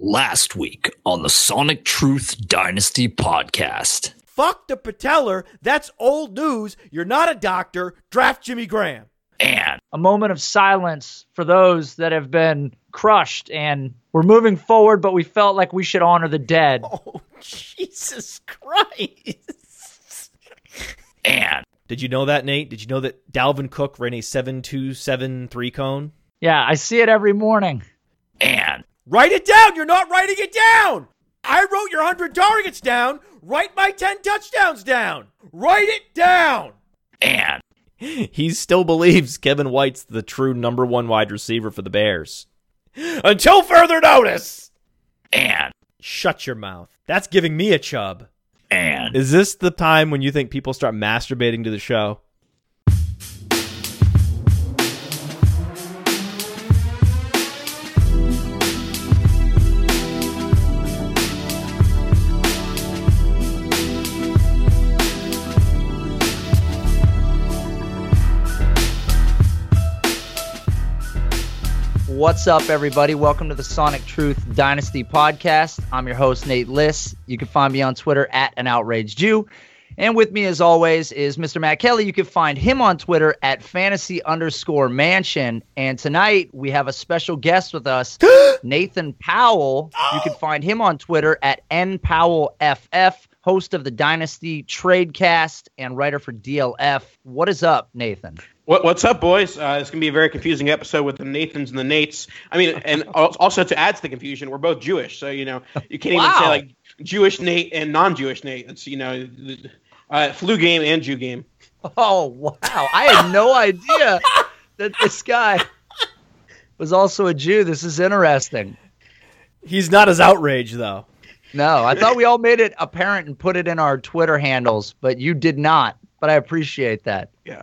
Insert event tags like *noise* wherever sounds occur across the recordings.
Last week on the Sonic Truth Dynasty podcast. Fuck the patellar. That's old news. You're not a doctor. Draft Jimmy Graham. And a moment of silence for those that have been crushed and we're moving forward, but we felt like we should honor the dead. *laughs* Oh, Jesus Christ. and Did you know that, Nate? Did you know that Dalvin Cook ran a 7.273 cone? Yeah, I see it every morning. and Write it down. You're not writing it down. I wrote your 100 targets down. Write my 10 touchdowns down. Write it down. and He still believes Kevin White's the true number one wide receiver for the Bears. Until further notice. and Shut your mouth. That's giving me a chub. and Is this the time when you think people start masturbating to the show? What's up, everybody? Welcome to the Sonic Truth Dynasty podcast. I'm your host, Nate Liss. You can find me on Twitter at an outraged Jew. And with me, as always, is Mr. Matt Kelly. You can find him on Twitter at fantasy underscore mansion. And tonight we have a special guest with us, *gasps* Nathan Powell. You can find him on Twitter at npowellff, host of the Dynasty Tradecast and writer for DLF. What is up, Nathan? What, what's up, boys? Uh, it's going to be a very confusing episode with the Nathans and the Nates. I mean, and *laughs* also to add to the confusion, we're both Jewish, so you know you can't even say like Jewish Nate and non-Jewish Nate. It's you know, uh, flu game and Jew game. Oh wow! I had no *laughs* idea that this guy was also a Jew. This is interesting. He's not as outraged, though. No, I thought we *laughs* all made it apparent and put it in our Twitter handles, but you did not. But I appreciate that. Yeah,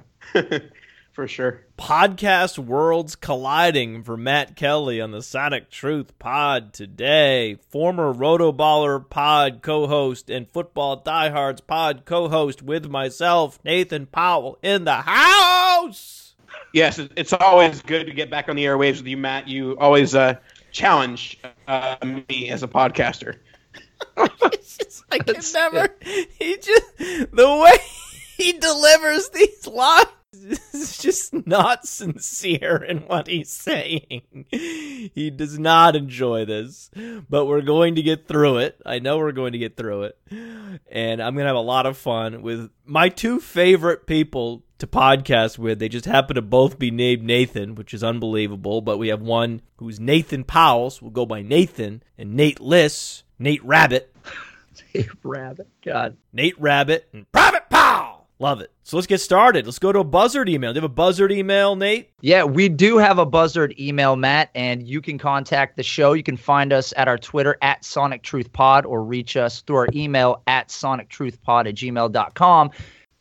for sure. Podcast worlds colliding for Matt Kelly on the Sonic Truth Pod today. Former Rotoballer Pod co-host and Football Diehards Pod co-host with myself, Nathan Powell, in the house. Yes, it's always good to get back on the airwaves with you, Matt. You always uh, challenge uh, me as a podcaster. Just, *laughs* I can never. He just the way he delivers these lines is just not sincere in what he's saying. He does not enjoy this, but we're going to get through it. I know we're going to get through it, and I'm gonna have a lot of fun with my two favorite people to podcast with. They just happen to both be named Nathan, which is unbelievable. But we have one who's Nathan Powell, so we'll go by Nathan, and Nate Liss, Nate Rabbit. *laughs* Nate Rabbit, God. Nate Rabbit, and Private. Love it. So let's get started. Let's go to a buzzard email. Do you have a buzzard email, Nate? Yeah, we do have a buzzard email, Matt, and you can contact the show. You can find us at our Twitter at Sonic Truth Pod or reach us through our email at sonictruthpod at gmail.com.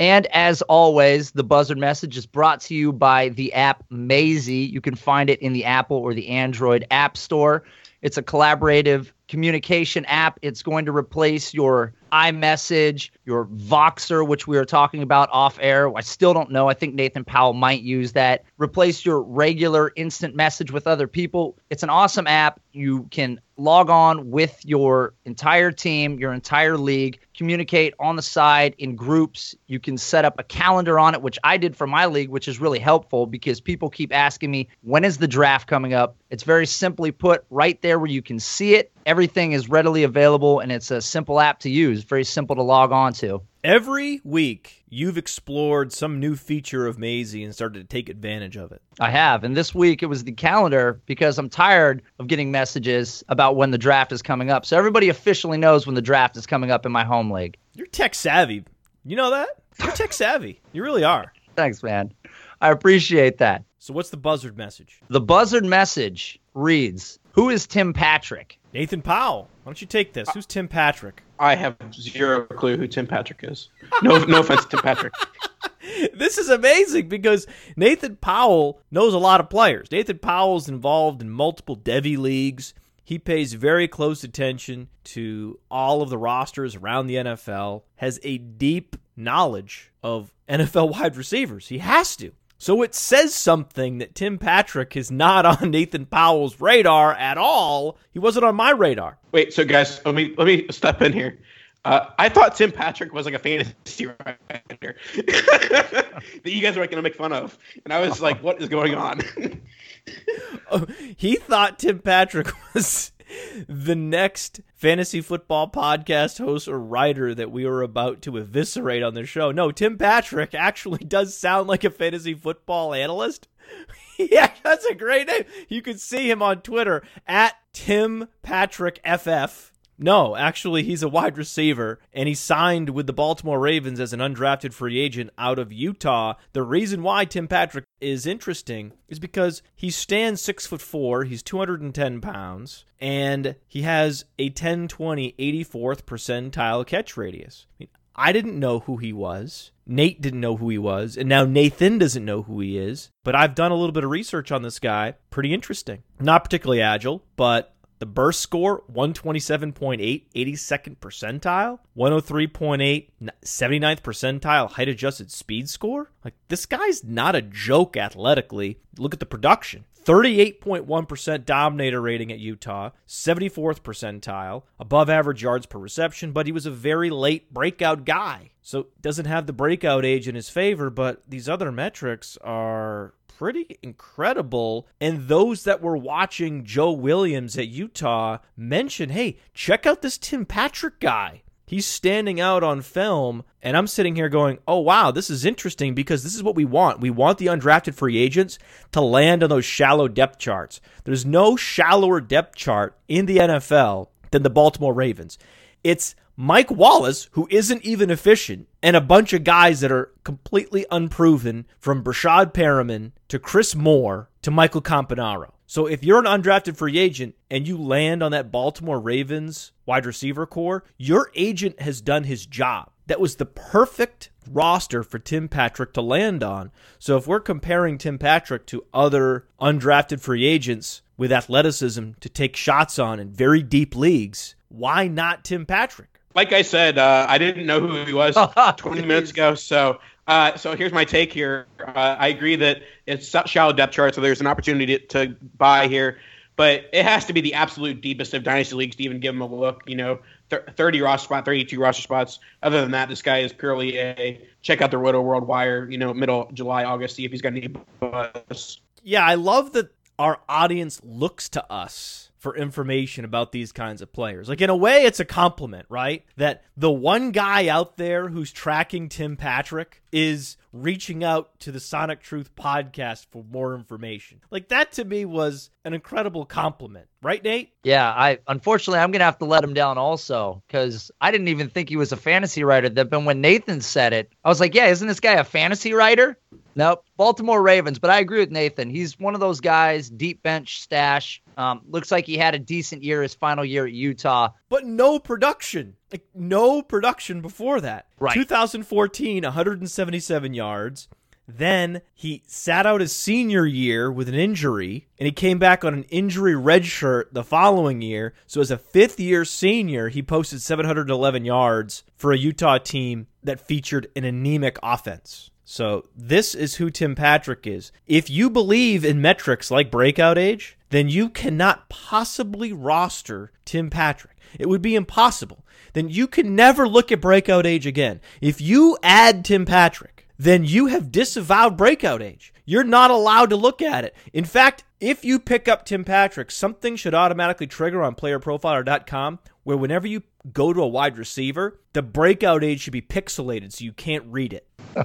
And as always, the buzzard message is brought to you by the app Maisie. You can find it in the Apple or the Android App Store. It's a collaborative communication app. It's going to replace your iMessage, your Voxer, which we were talking about off air. I still don't know. I think Nathan Powell might use that. Replace your regular instant message with other people. It's an awesome app. You can log on with your entire team, your entire league, communicate on the side in groups. You can set up a calendar on it, which I did for my league, which is really helpful because people keep asking me, when is the draft coming up? It's very simply put right there where you can see it. Everything is readily available and it's a simple app to use, very simple to log on to. Every week, you've explored some new feature of Maisie and started to take advantage of it. I have. And this week it was the calendar because I'm tired of getting messages about when the draft is coming up. So everybody officially knows when the draft is coming up in my home league. You're tech savvy. You know that? You're tech savvy. You really are. *laughs* Thanks, man. I appreciate that. So, what's the buzzard message? The buzzard message reads Who is Tim Patrick? Nathan Powell. Why don't you take this? Who's Tim Patrick? I have zero clue who Tim Patrick is. No, no offense to Tim Patrick. *laughs* this is amazing because Nathan Powell knows a lot of players. Nathan Powell's involved in multiple devy leagues. He pays very close attention to all of the rosters around the NFL, has a deep knowledge of NFL wide receivers. He has to. So it says something that Tim Patrick is not *laughs* on Nathan Powell's radar at all. He wasn't on my radar. Wait, so guys, let me let me step in here. Uh, I thought Tim Patrick was like a fantasy writer *laughs* that you guys were like, going to make fun of, and I was like, "What is going on?" oh, *laughs* he thought Tim Patrick was *laughs* the next fantasy football podcast host or writer that we were about to eviscerate on the show. No, Tim Patrick actually *laughs* does sound like a fantasy football analyst. *laughs* yeah, that's a great name. You can see him on Twitter at Tim Patrick FF. No, actually, he's a wide receiver, and he signed with the Baltimore Ravens as an undrafted free agent out of Utah. The reason why Tim Patrick is interesting is because he stands six foot four, he's 210 pounds, and he has a 10 20 84th percentile catch radius. I, mean, I didn't know who he was. Nate didn't know who he was, and now Nathan doesn't know who he is. But I've done a little bit of research on this guy. Pretty interesting. Not particularly agile, but the burst score, 127.8, 82nd percentile, 103.8, 79th percentile height adjusted speed score. Like, this guy's not a joke athletically. Look at the production. 38.1% dominator rating at Utah, 74th percentile, above average yards per reception, but he was a very late breakout guy. So doesn't have the breakout age in his favor, but these other metrics are pretty incredible. And those that were watching Joe Williams at Utah mentioned, hey, check out this Tim Patrick guy. He's standing out on film, and I'm sitting here going, oh, wow, this is interesting because this is what we want. We want the undrafted free agents to land on those shallow depth charts. There's no shallower depth chart in the NFL than the Baltimore Ravens. It's Mike Wallace, who isn't even efficient, and a bunch of guys that are completely unproven from Breshad Perriman to Chris Moore to Michael Campanaro. So if you're an undrafted free agent and you land on that Baltimore Ravens wide receiver corps, your agent has done his job. That was the perfect roster for Tim Patrick to land on. So if we're comparing Tim Patrick to other undrafted free agents with athleticism to take shots on in very deep leagues, why not Tim Patrick? Like I said, uh, I didn't know who he was *laughs* 20 minutes ago. So, uh, so here's my take here. Uh, I agree that it's shallow depth chart, so there's an opportunity to, to, buy here, but it has to be the absolute deepest of dynasty leagues to even give him a look. You know, 30 roster spot, 32 roster spots. Other than that, this guy is purely a check out the Rotoworld wire. You know, middle July, August, see if he's got any buzz. Yeah, I love that our audience looks to us for information about these kinds of players. Like in a way it's a compliment, right? That the one guy out there who's tracking Tim Patrick is reaching out to the Sonic Truth podcast for more information. Like that to me was an incredible compliment, right Nate? Yeah, I unfortunately I'm going to have to let him down also cuz I didn't even think he was a fantasy writer. But when Nathan said it, I was like, "Yeah, isn't this guy a fantasy writer?" Nope, Baltimore Ravens. But I agree with Nathan. He's one of those guys, deep bench stash. Um, looks like he had a decent year his final year at Utah, but no production. Like no production before that. Right. 2014, 177 yards. Then he sat out his senior year with an injury, and he came back on an injury red shirt the following year. So, as a fifth year senior, he posted 711 yards for a Utah team that featured an anemic offense. So this is who Tim Patrick is. If you believe in metrics like breakout age, then you cannot possibly roster Tim Patrick. It would be impossible. Then you can never look at breakout age again. If you add Tim Patrick, then you have disavowed breakout age. You're not allowed to look at it. In fact, if you pick up Tim Patrick, something should automatically trigger on playerprofiler.com where whenever you go to a wide receiver, the breakout age should be pixelated so you can't read it. *laughs*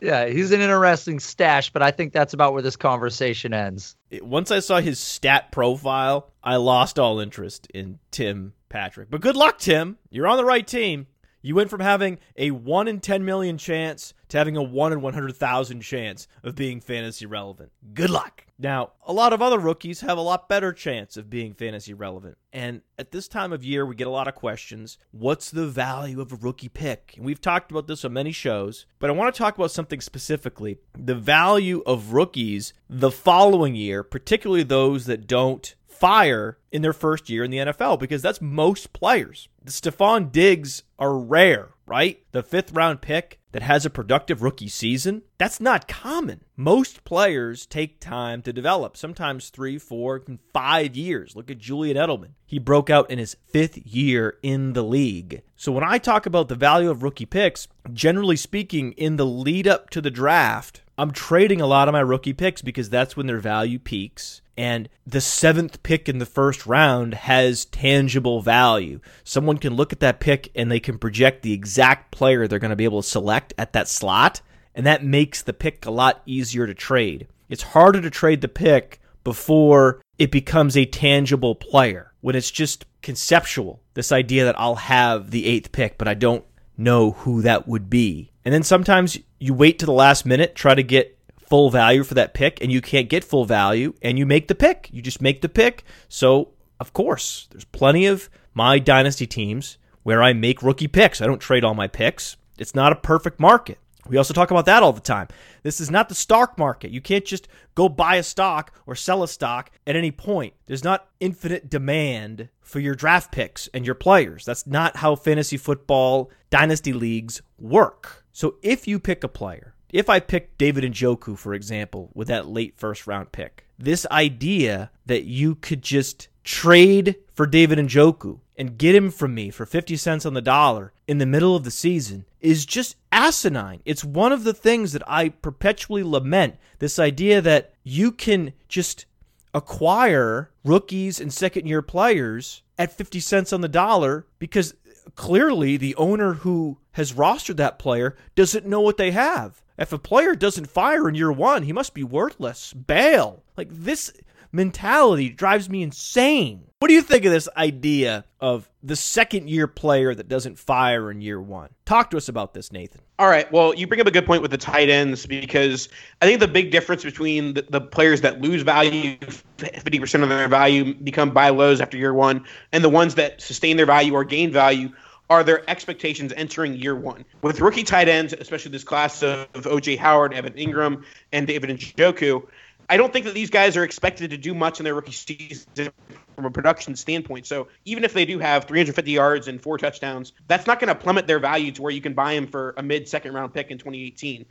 Yeah, he's an interesting stash, but I think that's about where this conversation ends. Once I saw his stat profile, I lost all interest in Tim Patrick. But good luck, Tim. You're on the right team. You went from having a 1 in 10 million chance to having a 1 in 100,000 chance of being fantasy relevant. Good luck. Now, a lot of other rookies have a lot better chance of being fantasy relevant. And at this time of year, we get a lot of questions. What's the value of a rookie pick? And we've talked about this on many shows, but I want to talk about something specifically the value of rookies the following year, particularly those that don't fire in their first year in the NFL because that's most players. The Stefon Diggs are rare. right? The fifth round pick that has a productive rookie season, that's not common. Most players take time to develop, sometimes three, four, five years. Look at Julian Edelman. He broke out in his fifth year in the league. So when I talk about the value of rookie picks, generally speaking, in the lead up to the draft, I'm trading a lot of my rookie picks because that's when their value peaks. And the seventh pick in the first round has tangible value. Someone can look at that pick and they can project the exact player they're going to be able to select at that slot. And that makes the pick a lot easier to trade. It's harder to trade the pick before it becomes a tangible player. When it's just conceptual, this idea that I'll have the eighth pick, but I don't know who that would be. And then sometimes you wait to the last minute, try to get full value for that pick, and you can't get full value, and you make the pick. You just make the pick. So, of course, there's plenty of my dynasty teams where I make rookie picks. I don't trade all my picks. It's not a perfect market. We also talk about that all the time. This is not the stock market. You can't just go buy a stock or sell a stock at any point. There's not infinite demand for your draft picks and your players. That's not how fantasy football dynasty leagues work. So if you pick a player, if I pick David Njoku, for example, with that late first round pick, this idea that you could just trade for David Njoku and get him from me for 50 cents on the dollar in the middle of the season is just asinine. It's one of the things that I perpetually lament this idea that you can just acquire rookies and second year players at 50 cents on the dollar because clearly the owner who has rostered that player doesn't know what they have. If a player doesn't fire in year one, he must be worthless. Bail. Like this mentality drives me insane. What do you think of this idea of the second year player that doesn't fire in year one? Talk to us about this, Nathan. All right. Well, you bring up a good point with the tight ends because I think the big difference between the, the players that lose value, 50% of their value, become buy lows after year one, and the ones that sustain their value or gain value are their expectations entering year one. With rookie tight ends, especially this class of, of OJ Howard, Evan Engram, and David Njoku, I don't think that these guys are expected to do much in their rookie season from a production standpoint. So even if they do have 350 yards and four touchdowns, that's not going to plummet their value to where you can buy them for a mid second round pick in 2018.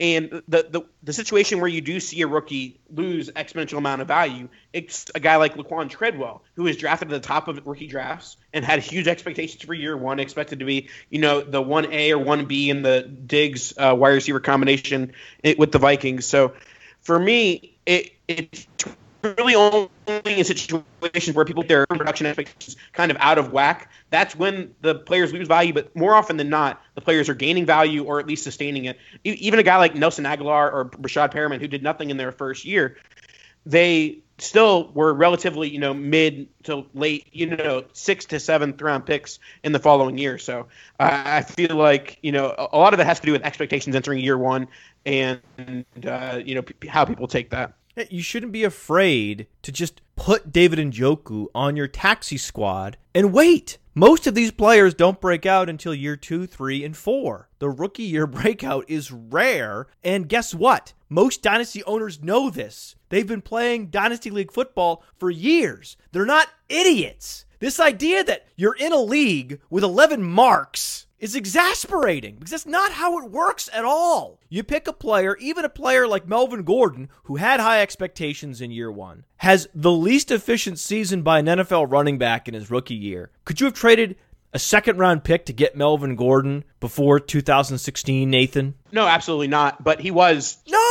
And the, the the situation where you do see a rookie lose exponential amount of value, it's a guy like Laquan Treadwell, who was drafted at the top of rookie drafts and had huge expectations for year one, expected to be, you know, the one A or one B in the Diggs uh, wide receiver combination with the Vikings. So for me, it it's really only in situations where people their production expectations kind of out of whack. That's when the players lose value. But more often than not, the players are gaining value or at least sustaining it. Even a guy like Nelson Agholor or Breshad Perriman, who did nothing in their first year, they still were relatively, you know, mid to late, you know, sixth to seventh round picks in the following year. So I feel like, you know, a lot of it has to do with expectations entering year one and, uh, you know, p- how people take that. You shouldn't be afraid to just put David and Njoku on your taxi squad and wait. Most of these players don't break out until year two, three, and four. The rookie year *laughs* breakout is rare, and guess what? Most dynasty owners know this. They've been playing Dynasty League football for years. They're not idiots. This idea that you're in a league with 11 marks is exasperating because that's not how it works at all. You pick a player, even a player like Melvin Gordon, who had high expectations in year one, has the least efficient season by an NFL running back in his rookie year. Could you have traded a second round pick to get Melvin Gordon before 2016, Nathan? No, absolutely not. But he was no.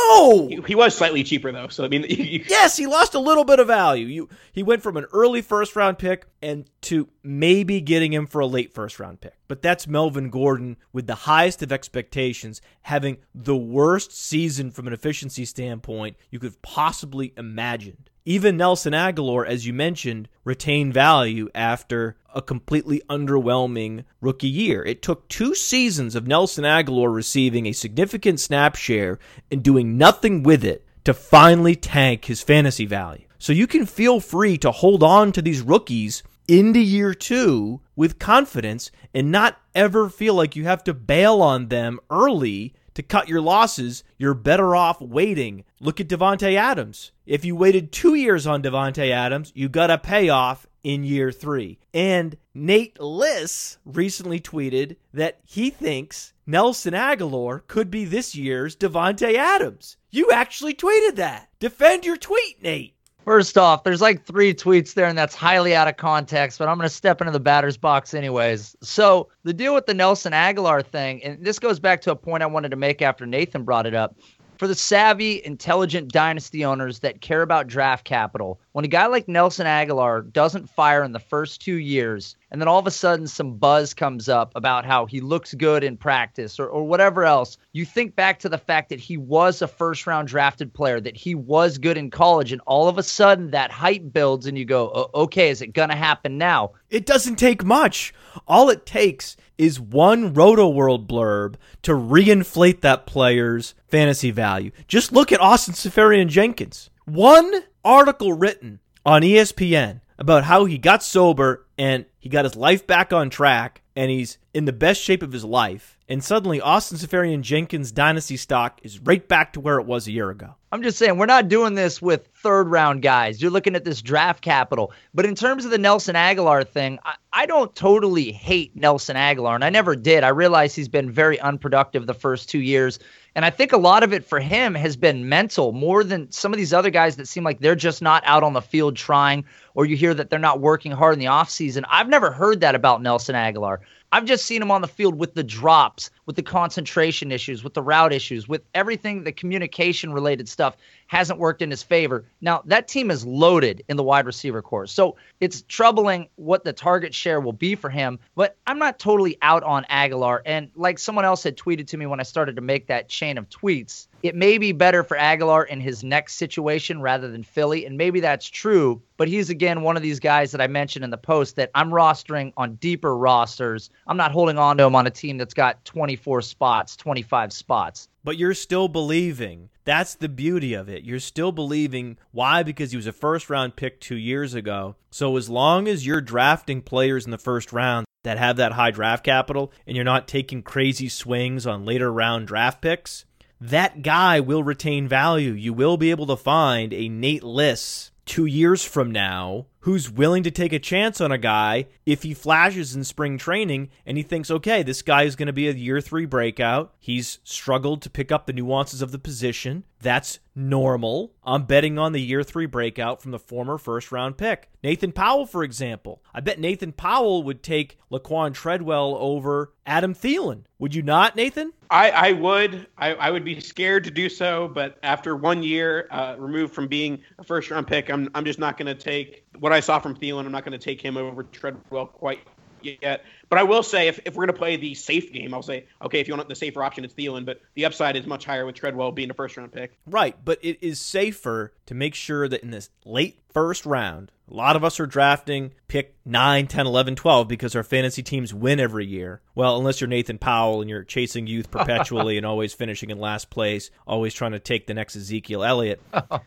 He, he was slightly cheaper though. So I mean, *laughs* you, yes, he lost a little bit of value. You he went from an early first round pick and to maybe getting him for a late first round pick. But that's Melvin Gordon with the highest of expectations, having the worst season from an efficiency standpoint you could possibly imagined. Even Nelson Agholor, as you mentioned, retained value after a completely underwhelming rookie year. It took two seasons of Nelson Agholor receiving a significant snap share and doing nothing with it to finally tank his fantasy value. So you can feel free to hold on to these rookies into year two with confidence and not ever feel like you have to bail on them early to cut your losses, you're better off waiting. Look at Davante Adams. If you waited two years on Davante Adams, you got a payoff in year three. And Nate Liss recently tweeted that he thinks Nelson Agholor could be this year's Davante Adams. You actually tweeted that. Defend your tweet, Nate. First off, there's like three tweets there, and that's highly out of context, but I'm going to step into the batter's box anyways. So, the deal with the Nelson Aguilar thing, and this goes back to a point I wanted to make after Nathan brought it up for the savvy, intelligent dynasty owners that care about draft capital, when a guy like Nelson Aguilar doesn't fire in the first two years, and then all of a sudden some buzz comes up about how he looks good in practice or, or whatever else, you think back to the fact that he was a first round drafted player, that he was good in college, and all of a sudden that hype builds and you go, okay, is it going to happen now? It doesn't take much. All it takes is one Rotoworld blurb to reinflate that player's fantasy value. Just look at Austin Seferian Jenkins. One article written on ESPN about how he got sober and he got his life back on track and he's in the best shape of his life. And suddenly, Austin Seferian Jenkins' dynasty stock is right back to where it was a year ago. I'm just saying, we're not doing this with third round guys. You're looking at this draft capital. But in terms of the Nelson Aguilar thing, I, I don't totally hate Nelson Aguilar, and I never did. I realize he's been very unproductive the first two years. And I think a lot of it for him has been mental more than some of these other guys that seem like they're just not out on the field trying, or you hear that they're not working hard in the offseason. I've never heard that about Nelson Agholor. I've just seen him on the field with the drops, with the concentration issues, with the route issues, with everything, the communication related stuff hasn't worked in his favor. Now, that team is loaded in the wide receiver corps. So it's troubling what the target share will be for him, but I'm not totally out on Aguilar. And like someone else had tweeted to me when I started to make that chain of tweets, it may be better for Agholor in his next situation rather than Philly. And maybe that's true, but he's again one of these guys that I mentioned in the post that I'm rostering on deeper rosters. I'm not holding on to him on a team that's got 24 spots, 25 spots but you're still believing. That's the beauty of it. You're still believing. Why? Because he was a first round pick two years ago. So as long as you're drafting players in the first round that have that high draft capital and you're not taking crazy swings on later round draft picks, that guy will retain value. You will be able to find a Nate Liss two years from now who's willing to take a chance on a guy if he flashes in spring training and he thinks, okay, this guy is going to be a year three breakout. He's struggled to pick up the nuances of the position. That's normal. I'm betting on the year three breakout from the former first round pick. Nathan Powell, for example. I bet Nathan Powell would take Laquan Treadwell over Adam Thielen. Would you not, Nathan? I, I would. I, I would be scared to do so, but after one year uh, removed from being a first round pick, I'm, I'm just not going to take what I saw from Thielen. I'm not going to take him over Treadwell quite yet. But I will say, if, if we're going to play the safe game, I'll say, okay, if you want the safer option, it's Thielen, but the upside is much higher with Treadwell being a first round pick. Right, but it is safer to make sure that in this late first round, a lot of us are drafting pick 9, 10, 11, 12 because our fantasy teams win every year. Well, unless you're Nathan Powell and you're chasing youth perpetually *laughs* and always finishing in last place, always trying to take the next Ezekiel Elliott. *laughs* Oh,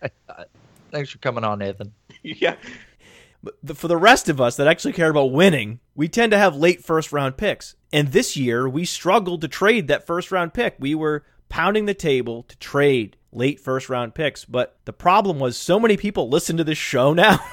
Thanks for coming on, Nathan. *laughs* yeah. But for the rest of us that actually care about winning, we tend to have late first round picks. And this year, we struggled to trade that first round pick. We were pounding the table to trade late first round picks. But the problem was so many people listen to this show now. *laughs*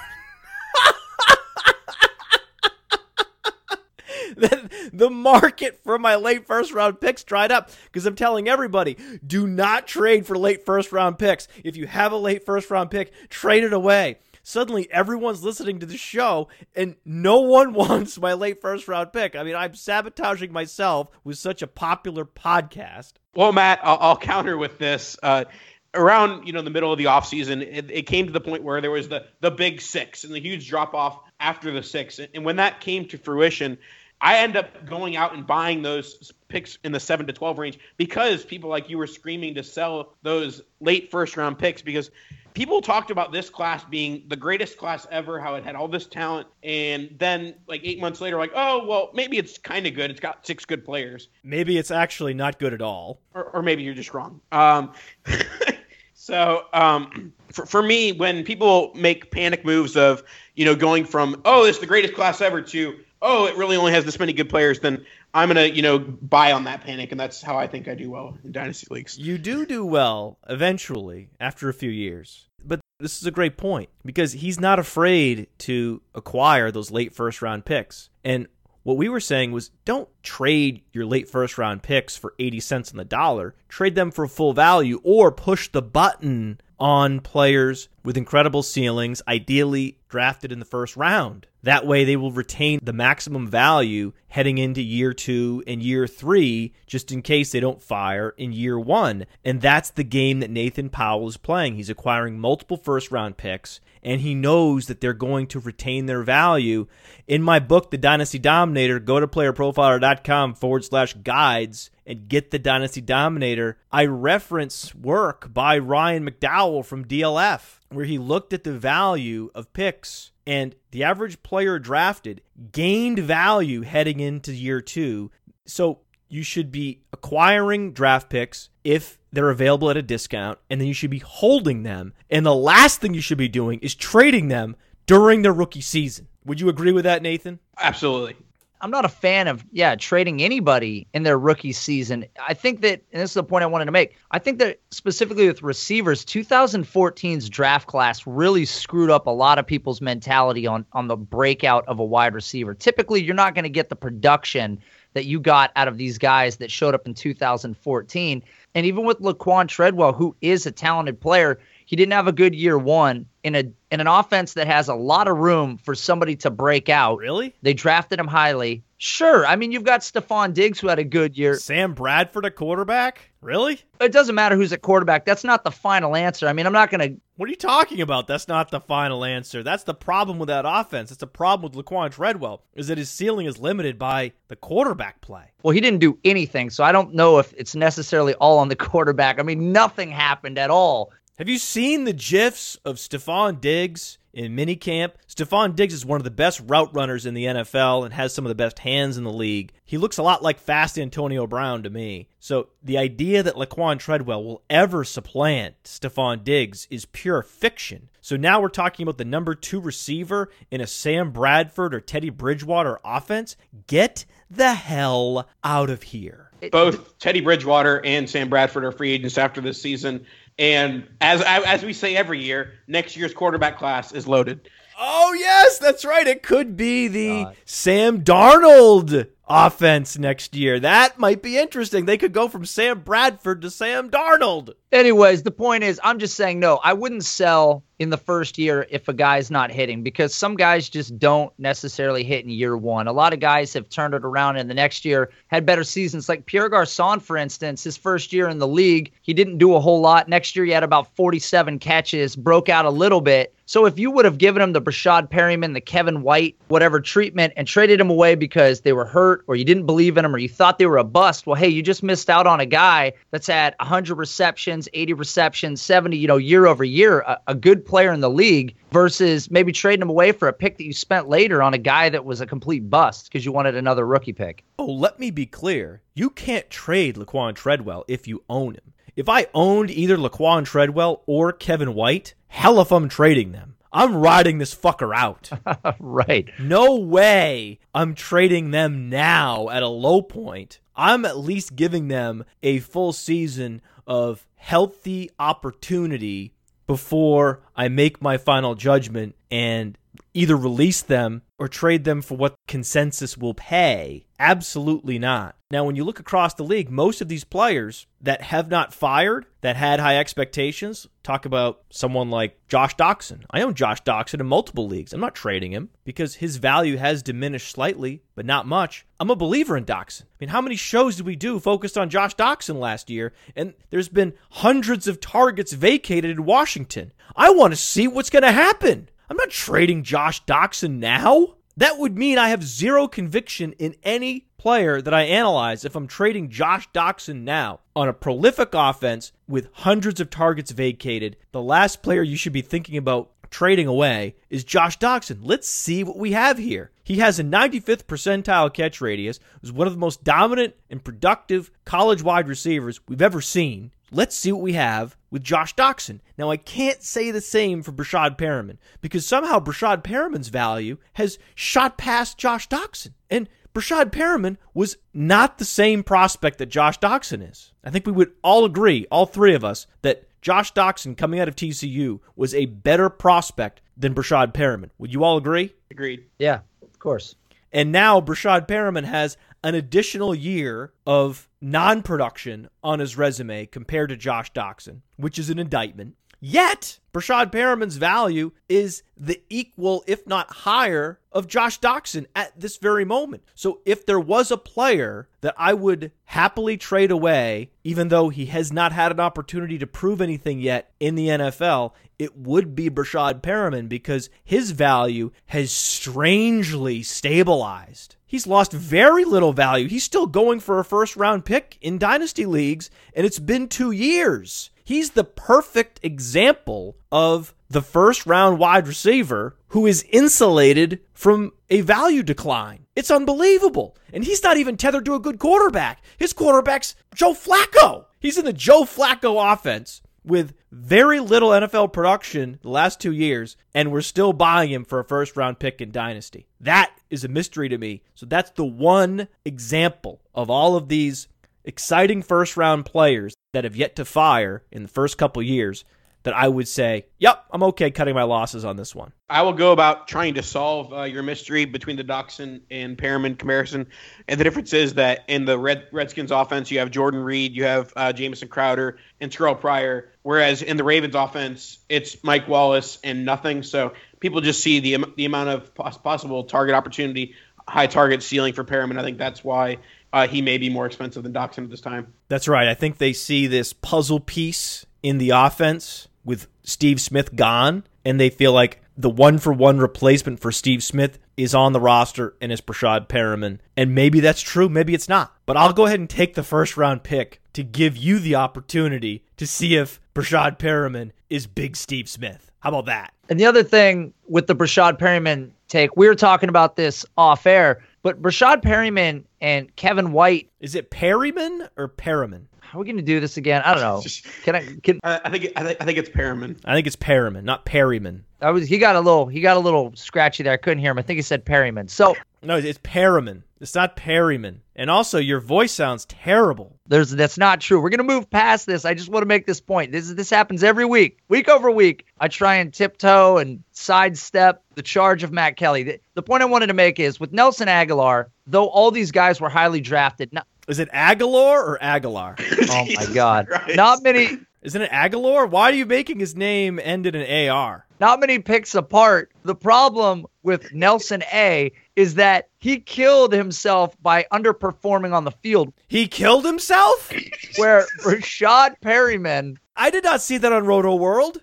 the market for my late first round picks dried up because I'm telling everybody do not trade for late first round picks. If you have a late first round pick, trade it away suddenly everyone's listening to the show and no one *laughs* wants my late first round pick. I mean, I'm sabotaging myself with such a popular podcast. Well, Matt, I'll, I'll counter with this. Uh, around you know the middle of the offseason, it, it came to the point where there was the the big six and the huge drop off after the six, and when that came to fruition, I end up going out and buying those picks in the 7 to 12 range because people like you were screaming to sell those late first round picks because people talked about this class being the greatest class ever, how it had all this talent, and then like eight months later, like, oh well, maybe it's kind of good. It's got six good players. Maybe it's actually not good at all, or, or maybe you're just wrong. Um, *laughs* so um, for for me, when people make panic moves of you know going from oh this is the greatest class ever to oh it really only has this many good players, then I'm gonna, you know, buy on that panic, and that's how I think I do well in dynasty leagues. You do do well eventually after a few years, but this is a great point because he's not afraid to acquire those late first round picks. And what we were saying was don't trade your late first round picks for 80 cents on the dollar. Trade them for full value or push the button on players with incredible ceilings, ideally drafted in the first round. That way, they will retain the maximum value heading into year two and year three, just in case they don't fire in year one. And that's the game that Nathan Powell is playing. He's acquiring multiple first round picks, and he knows that they're going to retain their value. In my book, The Dynasty Dominator, go to playerprofiler.com forward slash guides and get the Dynasty Dominator. I reference work by Ryan McDowell from DLF, where he looked at the value of picks and the average player drafted gained value heading into year two. So you should be acquiring draft picks if they're available at a discount, and then you should be holding them. And the last thing you should be doing is trading them during their rookie season. Would you agree with that, Nathan? Absolutely. I'm not a fan of yeah trading anybody in their rookie season. I think that, and this is the point I wanted to make. I think that specifically with receivers, 2014's draft class really screwed up a lot of people's mentality on on the breakout of a wide receiver. Typically, you're not going to get the production that you got out of these guys that showed up in 2014. And even with Laquan Treadwell, who is a talented player, he didn't have a good year one in a in an offense that has a lot of room for somebody to break out. Really? They drafted him highly. Sure. I mean, you've got Stefon Diggs who had a good year. Sam Bradford, a quarterback? Really? It doesn't matter who's at quarterback. That's not the final answer. I mean, I'm not going to. What are you talking about? That's not the final answer. That's the problem with that offense. It's a problem with Laquan Treadwell, is that his ceiling is limited by the quarterback play. Well, he didn't do anything, so I don't know if it's necessarily all on the *laughs* quarterback. I mean, nothing happened at all have you seen the GIFs of Stefon Diggs in minicamp? Stefon Diggs is one of the best route runners in the NFL and has some of the best hands in the league. He looks a lot like fast Antonio Brown to me. So the idea that Laquan Treadwell will ever supplant Stefon Diggs is pure fiction. So now we're talking about the number two receiver in a Sam Bradford or Teddy Bridgewater offense. Get the hell out of here. Both Teddy Bridgewater and Sam Bradford are free agents after this season. And as as we say every year, next year's quarterback class is loaded. Oh yes, that's right. It could be the God. Sam Darnold offense next year. That might be interesting. They could go from Sam Bradford to Sam Darnold. Anyways, the point is, I'm just saying no. I wouldn't sell in the first year if a guy's not hitting because some guys just don't necessarily hit in year one. A lot of guys have turned it around in the next year, had better seasons. Like Pierre Garcon, for instance, his first year in the league, he didn't do a whole lot. Next year, he had about 47 catches, broke out a little bit. So if you would have given him the Breshad Perryman, the Kevin White, whatever treatment, and traded him away because they were hurt or you didn't believe in him or you thought they were a bust, well, hey, you just missed out on a guy that's had 100 receptions, 80 receptions, 70, you know, year over year, a, a good player in the league versus maybe trading him away for a pick that you spent later on a guy that was a complete bust because you wanted another rookie pick. Oh, let me be clear. You can't trade Laquan Treadwell if you own him. If I owned either Laquan Treadwell or Kevin White, hell if I'm trading them. I'm riding this fucker out. *laughs* right. No way I'm trading them now at a low point. I'm at least giving them a full season of healthy opportunity before I make my final judgment and either release them or trade them for what consensus will pay. Absolutely not. Now, when you look across the league, most of these players that have not fired, that had high expectations, talk about someone like Josh Doctson. I own Josh Doctson in multiple leagues. I'm not trading him because his value has diminished slightly, but not much. I'm a believer in Doctson. I mean, how many shows did we do focused on Josh Doctson last year? And there's been hundreds of targets vacated in Washington. I want to see what's going to happen. I'm not trading Josh Doctson now. That would mean I have zero conviction in any player that I analyze if I'm trading Josh Doctson now on a prolific offense with hundreds of targets vacated. The last player you should be thinking about trading away is Josh Doctson. Let's see what we have here. He has a 95th percentile catch radius, was one of the most dominant and productive college wide receivers we've ever seen. Let's see what we have with Josh Doctson. Now, I can't say the same for Breshad Perriman because somehow Breshad Perriman's value has shot past Josh Doctson. And Breshad Perriman was not the same prospect that Josh Doctson is. I think we would all agree, all three of us, that Josh Doctson coming out of TCU was a better prospect than Breshad Perriman. Would you all agree? Agreed. Yeah, of course. And now Breshad Perriman has an additional year of non production on his resume compared to Josh Doctson, which is an indictment. Yet, Breshad Perriman's value is the equal, if not higher, of Josh Doctson at this very moment. So, if there was a player that I would happily trade away, even though he has not had an opportunity to prove anything yet in the NFL, it would be Breshad Perriman because his value has strangely stabilized. He's lost very little value. He's still going for a first round pick in dynasty leagues, and it's been two years. He's the perfect example of the first round wide receiver who is insulated from a value decline. It's unbelievable. And he's not even tethered to a good quarterback. His quarterback's Joe Flacco. He's in the Joe Flacco offense with very little NFL production the last two years, and we're still buying him for a first round pick in Dynasty. That is a mystery to me. So that's the one example of all of these exciting first round players that have yet to fire in the first couple years that I would say, yep, I'm okay cutting my losses on this one. I will go about trying to solve uh, your mystery between the Doctson and Perriman comparison. And the difference is that in the Red Redskins offense, you have Jordan Reed, you have uh, Jamison Crowder, and Terrelle Pryor. Whereas in the Ravens offense, it's Mike Wallace and nothing. So people just see the, the amount of possible target opportunity, high target ceiling for Perriman. I think that's why uh, he may be more expensive than Doctson at this time. That's right. I think they see this puzzle piece in the offense with Steve Smith gone, and they feel like the one for one replacement for Steve Smith is on the roster and is Breshad Perriman. And maybe that's true, maybe it's not. But I'll go ahead and take the first round pick to give you the opportunity to see if Breshad Perriman is big Steve Smith. How about that? And the other thing with the Breshad Perriman take, we were talking about this off air, but Breshad Perriman and Kevin White. Is it Perryman or Perriman? How are we going to do this again? I don't know. *laughs* Can I? Can I think? I think, I think it's Perriman. I think it's Perriman, not Perryman. I was. He got a little. He got a little scratchy there. I couldn't hear him. I think he said Perryman. So no, it's Perriman. It's not Perryman. And also, your voice sounds terrible. There's that's not true. We're gonna move past this. I just want to make this point. This this happens every week, week over week. I try and tiptoe and sidestep the charge of Matt Kelly. The, the point I wanted to make is with Nelson Aguilar, though all these guys were highly drafted. Not, is it Aguilar or Aguilar? *laughs* oh my *laughs* God! Not many. Isn't it Aguilar? Why are you making his name end in an AR? Not many picks apart. The problem with Nelson A is that he killed himself by underperforming on the field. He killed himself? *laughs* Where Rashad Perryman. I did not see that on Rotoworld.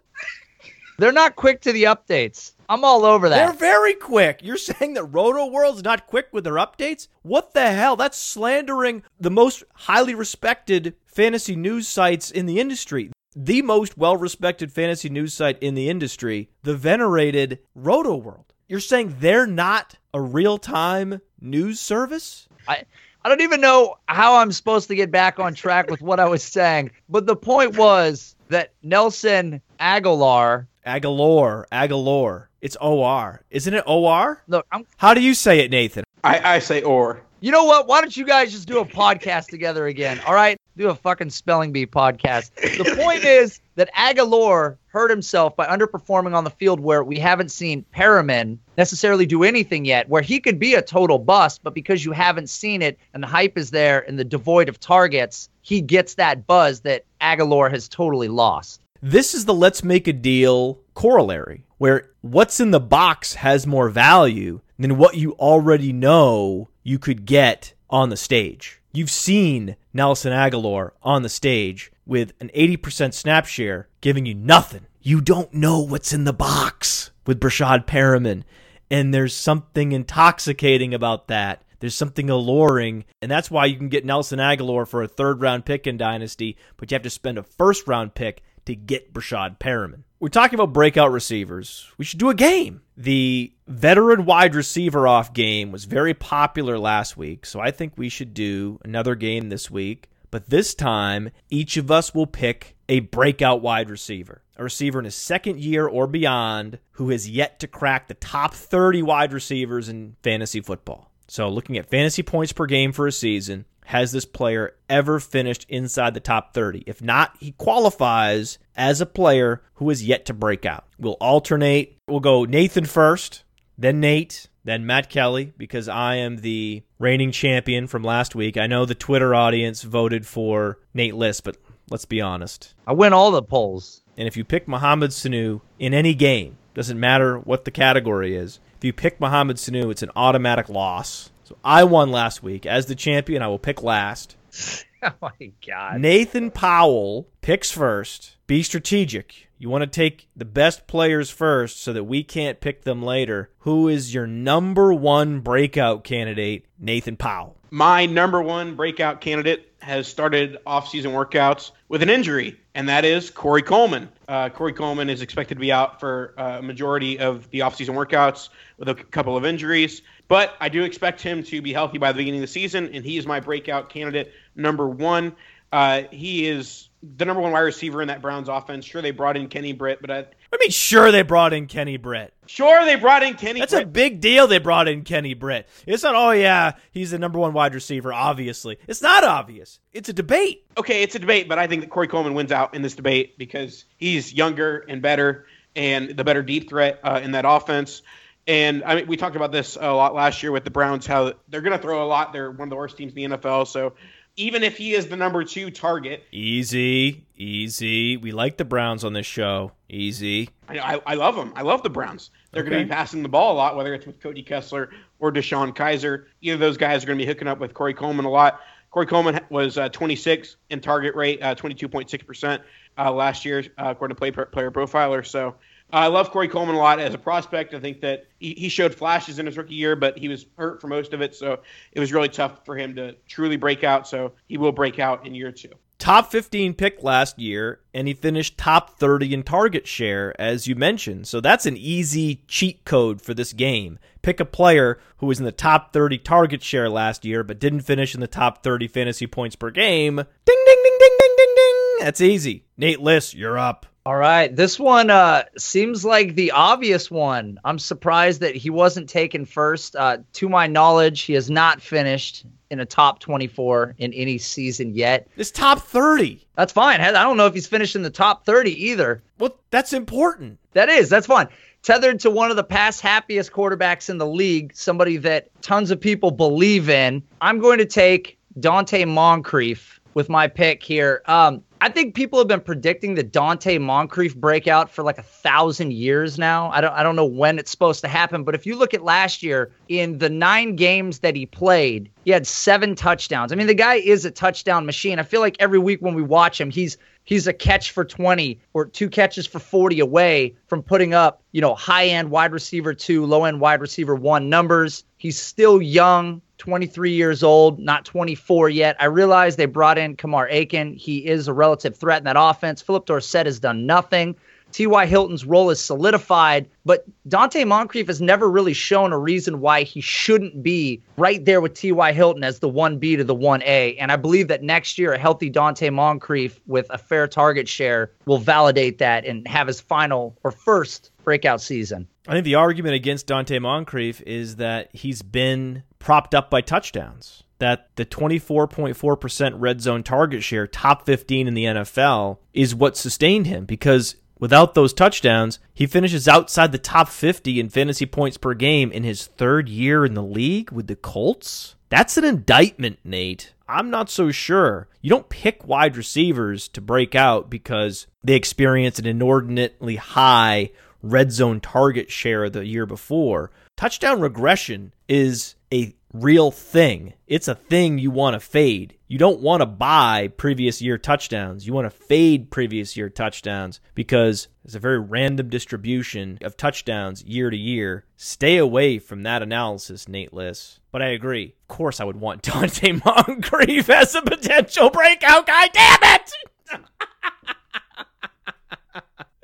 They're not quick to the updates. I'm all over that. They're very quick. You're saying that Rotoworld's not quick with their updates? What the hell? That's slandering the most highly respected fantasy news sites in the industry. The most well respected fantasy news site in the industry, the venerated Rotoworld. You're saying they're not a real time news service? I. I don't even know how I'm supposed to get back on track with what I was saying, but the point was that Nelson Agholor Aguilar, Aguilar. It's OR. Isn't it OR? Look, I'm, how do you say it, Nathan? I, I say or. You know what? Why don't you guys just do a podcast together again? All right? Do a fucking spelling bee podcast. The point is that Agholor hurt himself by underperforming on the field where we haven't seen Perriman necessarily do anything yet, where he could be a total bust, but because you haven't seen it and the hype is there and the devoid of targets, he gets that buzz that Agholor has totally lost. This is the let's make a deal corollary, where what's in the box has more value than what you already know you could get on the stage. You've seen Nelson Agholor on the stage with an 80% snap share giving you nothing. You don't know what's in the box with Breshad Perriman. And there's something intoxicating about that. There's something alluring, and that's why you can get Nelson Agholor for a third round pick in Dynasty, but you have to spend a first round pick to get Breshad Perriman. We're talking about breakout receivers. We should do a game. The veteran wide receiver off game was very popular last week, so I think we should do another game this week. But this time, each of us will pick a breakout wide receiver, a receiver in his second year or beyond who has yet to crack the top 30 wide receivers in fantasy football. So, looking at fantasy points per game for a season, has this player ever finished inside the top 30? If not, he qualifies as a player who is yet to break out. We'll alternate. We'll go Nathan first, then Nate, then Matt Kelly, because I am the reigning champion from last week. I know the Twitter audience voted for Nate Liss, but let's be honest. I win all the polls. And if you pick Mohamed Sanu in any game, doesn't matter what the category is, if you pick Mohamed Sanu, it's an automatic loss. So I won last week. As the champion, I will pick last. *laughs* oh my god. Nathan Powell picks first. Be strategic. You want to take the best players first so that we can't pick them later. Who is your number one breakout candidate? Nathan Powell. My number one breakout candidate has started off-season workouts with an injury, and that is Corey Coleman. Uh, Corey Coleman is expected to be out for uh, a majority of the off-season workouts with a couple of injuries, but I do expect him to be healthy by the beginning of the season, and he is my breakout candidate number one. Uh, he is the number one wide receiver in that Browns offense. Sure, they brought in Kenny Britt, but I, I mean, sure they brought in Kenny Britt. Sure, they brought in Kenny. That's Britt. a big deal. They brought in Kenny Britt. It's not. Oh yeah, he's the number one wide receiver. Obviously, it's not obvious. It's a debate. Okay, it's a debate, but I think that Corey Coleman wins out in this debate because he's younger and better, and the better deep threat uh, in that offense. And I mean, we talked about this a lot last year with the Browns, how they're going to throw a lot. They're one of the worst teams in the NFL. So even if he is the number two target, easy, easy. We like the Browns on this show. Easy. I, I, I love them. I love the Browns. They're okay. going to be passing the ball a lot, whether it's with Cody Kessler or DeShone Kizer. Either of those guys are going to be hooking up with Corey Coleman a lot. Corey Coleman was uh, 26 in target rate, uh, 22.6% uh, last year, uh, according to Play Player Profiler. So I love Corey Coleman a lot as a prospect. I think that he, showed flashes in his rookie year, but he was hurt for most of it. So it was really tough for him to truly break out. So he will break out in year two. Top 15 pick last year, and he finished top 30 in target share, as you mentioned. So that's an easy cheat code for this game. Pick a player who was in the top 30 target share last year, but didn't finish in the top 30 fantasy points per game. Ding, ding, ding, ding, ding, ding, ding. That's easy. Nate Liss, you're up. All right. This one uh, seems like the obvious one. I'm surprised that he wasn't taken first. Uh, to my knowledge, he has not finished in a top 24 in any season yet. It's top 30. That's fine. I don't know if he's finished in the top 30 either. Well, that's important. That is. That's fine. Tethered to one of the past happiest quarterbacks in the league, somebody that tons of people believe in. I'm going to take Donte Moncrief with my pick here. Um, I think people have been predicting the Donte Moncrief breakout for like a thousand years now. I don't I don't know when it's supposed to happen, but if you look at last year, in the nine games that he played, he had seven touchdowns. I mean, the guy is a touchdown machine. I feel like every week when we watch him, he's he's a catch for 20 or two catches for 40 away from putting up, you know, high end wide receiver two, low end wide receiver one numbers. He's still young. 23 years old, not 24 yet. I realize they brought in Kamar Aiken. He is a relative threat in that offense. Phillip Dorsett has done nothing. T.Y. Hilton's role is solidified, but Donte Moncrief has never really shown a reason why he shouldn't be right there with T.Y. Hilton as the 1B to the 1A. And I believe that next year, a healthy Donte Moncrief with a fair target share will validate that and have his final or first breakout season. I think the argument against Donte Moncrief is that he's been propped up by touchdowns. That the 24.4% red zone target share, top 15 in the NFL, is what sustained him because without those touchdowns, he finishes outside the top 50 in fantasy points per game in his third year in the league with the Colts. That's an indictment, Nate. I'm not so sure. You don't pick wide receivers to break out because they experience an inordinately high red zone target share the year before. Touchdown regression is a real thing. It's a thing you want to fade. You don't want to buy previous year touchdowns. You want to fade previous year touchdowns because it's a very random distribution of touchdowns year to year. Stay away from that analysis, Nate Liss. But I agree. Of course, I would want *laughs* Donte Moncrief as a potential breakout guy. Damn it!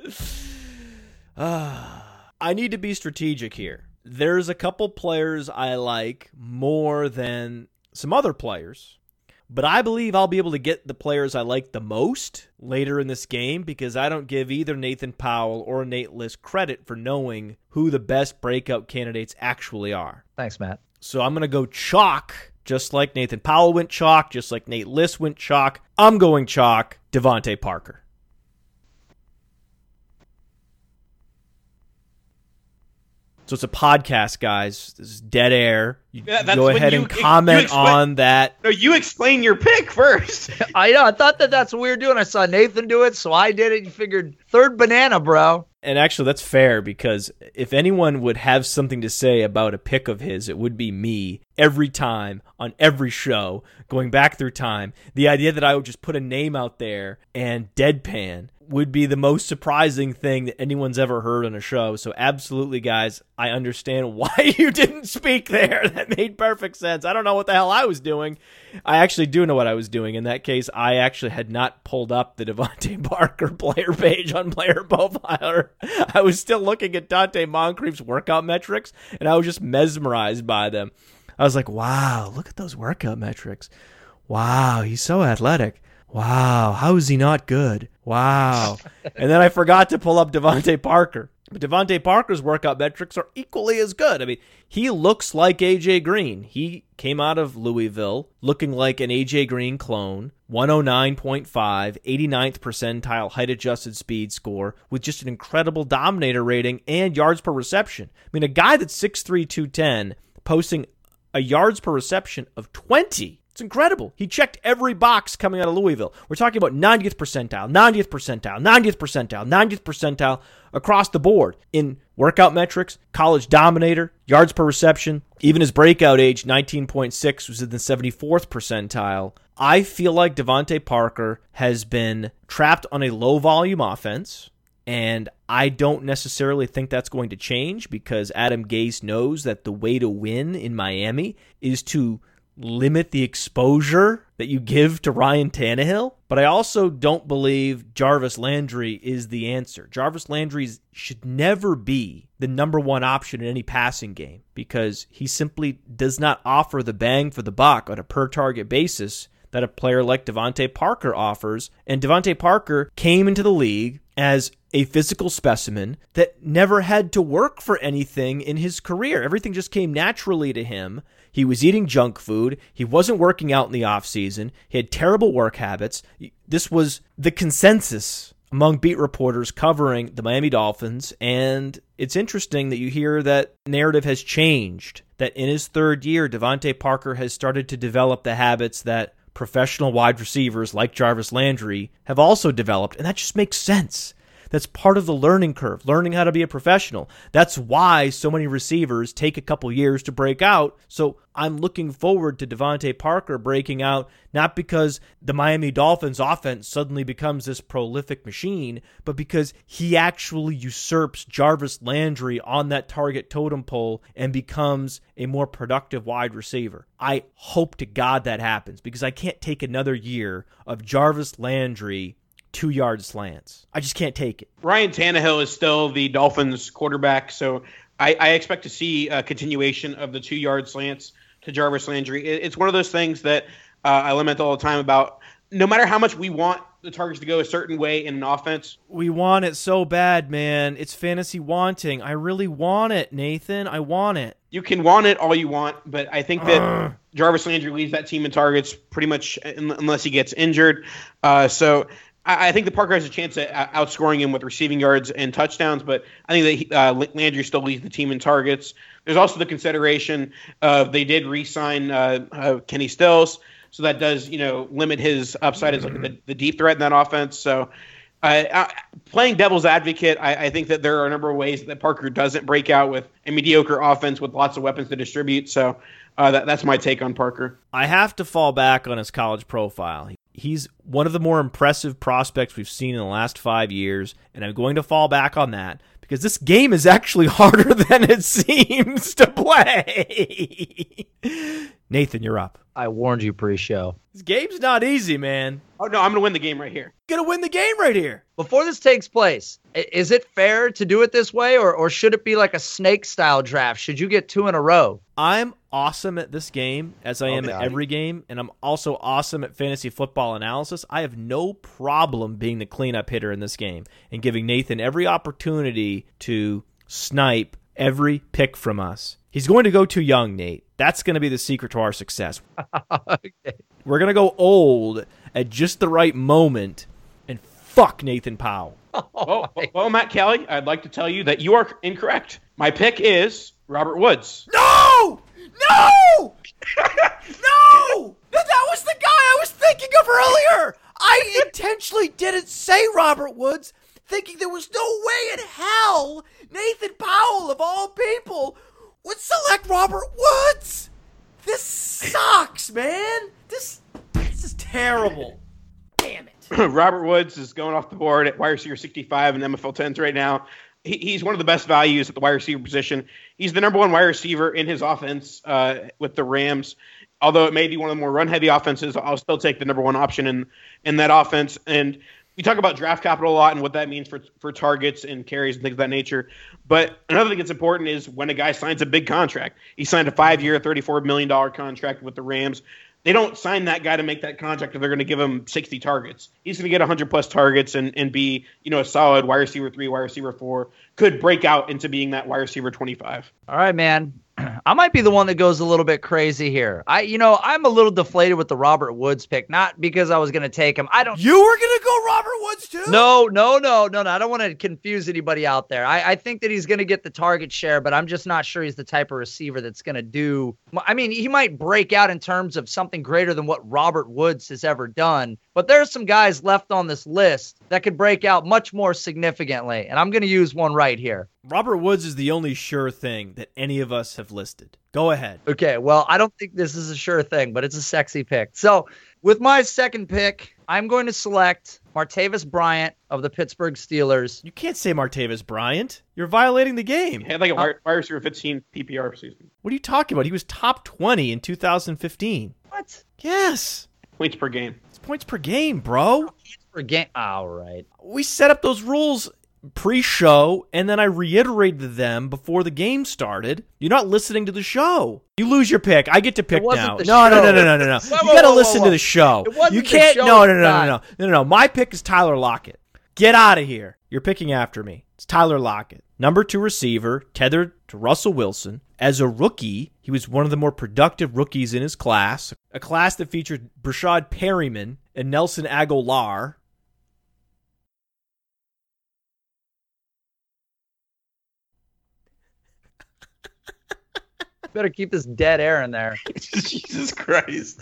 *laughs* I need to be strategic here. There's a couple players I like more than some other players, but I believe I'll be able to get the players I like the most later in this game because I don't give either Nathan Powell or Nate Liss credit for knowing who the best breakout candidates actually are. Thanks, Matt. So I'm going to go chalk just like Nathan Powell went chalk, just like Nate Liss went chalk. I'm going chalk. DeVante Parker. So it's a podcast, guys. This is dead air. You Yeah, go ahead you- and comment explain- on that. No, you explain your pick first. *laughs* I know. I thought that that's what we were doing. I saw Nathan do it, so I did it. You figured third banana, bro. And actually, that's fair because if anyone would have something to say about a pick of his, it would be me every time on every show, going back through time. The idea that I would just put a name out there and deadpan would be the most surprising thing that anyone's ever heard on a show. So, absolutely, guys, I understand *laughs* why you didn't speak there. *laughs* That made perfect sense. I don't know what the hell I was doing. I actually do know what I was doing. In that case, I actually had not pulled up the *laughs* DeVante Parker player page on Player Profiler. I was still looking at Donte Moncrief's workout metrics, and I was just mesmerized by them. I was like, wow, look at those workout metrics. Wow, he's so athletic. Wow, how is he not good? Wow. *laughs* and then I forgot to pull up DeVante Parker. But DeVante Parker's workout metrics are equally as good. I mean, he looks like AJ Green. He came out of Louisville looking like an AJ Green clone. 109.5, 89th percentile height adjusted speed score with just an incredible dominator rating and yards per reception. I mean, a guy that's 6'3, 210 posting a yards per reception of 20. It's incredible. He checked every box coming out of Louisville. We're talking about 90th percentile, 90th percentile, 90th percentile, 90th percentile across the board in workout metrics, college dominator, yards per reception. Even his breakout age, 19.6, was in the 74th percentile. I feel like DeVante Parker has been trapped on a low volume offense. And I don't necessarily think that's going to change because Adam Gase knows that the way to win in Miami is to limit the exposure that you give to Ryan Tannehill. But I also don't believe Jarvis Landry is the answer. Jarvis Landry should never be the number one option in any passing game because he simply does not offer the bang for the buck on a per target basis that a player like DeVante Parker offers. And DeVante Parker came into the league as a physical specimen that never had to work for anything in his career. Everything just came naturally to him. He was eating junk food. He wasn't working out in the offseason. He had terrible work habits. This was the consensus among beat reporters covering the Miami Dolphins. And it's interesting that you hear that narrative has changed. That in his third year, DeVante Parker has started to develop the habits that professional wide receivers like Jarvis Landry have also developed. And that just makes sense. That's part of the learning curve, learning how to be a professional. That's why so many receivers take a couple years to break out. So I'm looking forward to DeVante Parker breaking out, not because the Miami Dolphins offense suddenly becomes this prolific machine, but because he actually usurps Jarvis Landry on that target totem pole and becomes a more productive wide receiver. I hope to God that happens because I can't take another year of Jarvis Landry two yard slants. I just can't take it. Ryan Tannehill is still the Dolphins quarterback, so I, I expect to see a continuation of the two yard slants to Jarvis Landry. It, it's one of those things that uh, I lament all the time about. No matter how much we want the targets to go a certain way in an offense, We want it so bad, man. It's fantasy wanting. I really want it, Nathan. I want it. you can want it all you want, but I think that Jarvis Landry leads that team in targets pretty much unless he gets injured. Uh, so I, I think the Parker has a chance at outscoring him with receiving yards and touchdowns, but I think that he, uh, Landry still leads the team in targets. There's also the consideration of they did re-sign uh, uh, Kenny Stills, so that does you know limit his upside as like the, the deep threat in that offense. So. Uh, uh, playing devil's advocate, I, I think that there are a number of ways that Parker doesn't break out with a mediocre offense with lots of weapons to distribute. So uh, that, that's my take on Parker. I have to fall back on his college profile. He's one of the more impressive prospects we've seen in the last five years, and I'm going to fall back on that because this game is actually *laughs* harder than it seems to play. Nathan, you're up. I warned you pre-show. This game's not easy, man. Oh no, I'm gonna win the game right here. Gonna win the game right here. Before this takes place, is it fair to do it this way, or, or should it be like a snake style draft? Should you get two in a row? I'm awesome at this game as I am Okay. at every game, and I'm also awesome at fantasy football analysis. I have no problem being the cleanup hitter in this game and giving Nathan every opportunity to snipe every pick from us. He's going to go too young, Nate. That's going to be the secret to our success. *laughs* okay. We're going to go old at just the right moment and fuck Nathan Powell. *laughs* well, well, Matt Kelly, I'd like to tell you that you are incorrect. My pick is Robert Woods. No! *laughs* No! no! That was the guy I was thinking of earlier. I intentionally didn't say Robert Woods, thinking there was no way in hell Nathan Powell, of all people, would select Robert Woods. This sucks, man. This this is terrible. Damn it. *clears throat* Robert Woods is going off the board at wide receiver 65 and MFL 10s right now. He, he's one of the best values at the wide receiver position. He's the number one wide receiver in his offense uh, with the Rams. Although it may be one of the more run heavy offenses, I'll still take the number one option in in that offense. And we talk about draft capital a lot and what that means for for targets and carries and things of that nature. But another thing that's important is when a guy signs a big contract. He signed a five year, thirty four million dollar contract with the Rams. They don't sign that guy to make that contract if they're going to give him 60 targets. He's going to get 100 plus targets and, and be, you know, a solid wide receiver three, wide receiver four, could break out into being that wide receiver 25. All right, man. *clears throat* I might be the one that goes a little bit crazy here. I, you know, I'm a little deflated with the Robert Woods pick, not because I was going to take him. I don't. You were going to go Oh, Robert Woods too? No, no, no, no, no. I don't want to confuse anybody out there. I, I think that he's going to get the target share, but I'm just not sure he's the type of receiver that's going to do. I mean, he might break out in terms of something greater than what Robert Woods has ever done. But there's some guys left on this list that could break out much more significantly, and I'm going to use one right here. Robert Woods is the only sure thing that any of us have listed. Go ahead. Okay, well, I don't think this is a sure thing, but it's a sexy pick. So, with my second pick, I'm going to select Martavis Bryant of the Pittsburgh Steelers. You can't say Martavis Bryant. You're violating the game. He had like a wide receiver 15 PPR season. What are you talking about? He was top 20 in 2015. What? Yes. Points per game. It's points per game, bro. Points per game. All right. We set up those rules pre-show and then I reiterated them before the game started. You're not listening to the show. You lose your pick. I get to pick now. No, no, no, no, no, no, no. Whoa, you got to listen whoa. to the show. It wasn't You can't. show, No, no, no, no, no, no, no, no. My pick is Tyler Lockett. Get out of here. You're picking after me. It's Tyler Lockett. Number two receiver, tethered to Russell Wilson. As a rookie, he was one of the more productive rookies in his class, a class that featured Breshad Perriman and Nelson Agholor. Better keep this dead air in there. *laughs* Jesus Christ.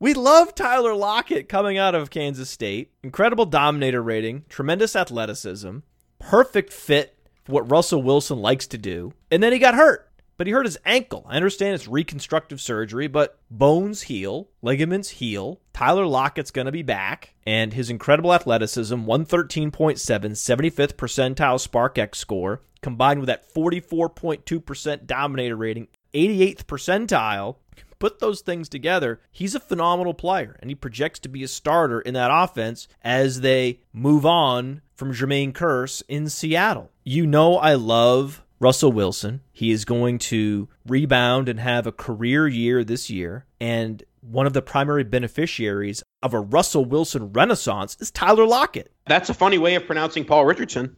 We love Tyler Lockett coming out of Kansas State. Incredible dominator rating, tremendous athleticism, perfect fit for what Russell Wilson likes to do. And then he got hurt. But he hurt his ankle. I understand it's reconstructive surgery, but bones heal, ligaments heal. Tyler Lockett's going to be back, and his incredible athleticism, 113.7, 75th percentile SPARQ-x score, combined with that 44.2% dominator rating, 88th percentile, put those things together, he's a phenomenal player, and he projects to be a starter in that offense as they move on from Jermaine Kearse in Seattle. You know, I love Russell Wilson. He is going to rebound and have a career year this year, and one of the primary beneficiaries of a Russell Wilson renaissance is Tyler Lockett. That's a funny way of pronouncing Paul Richardson.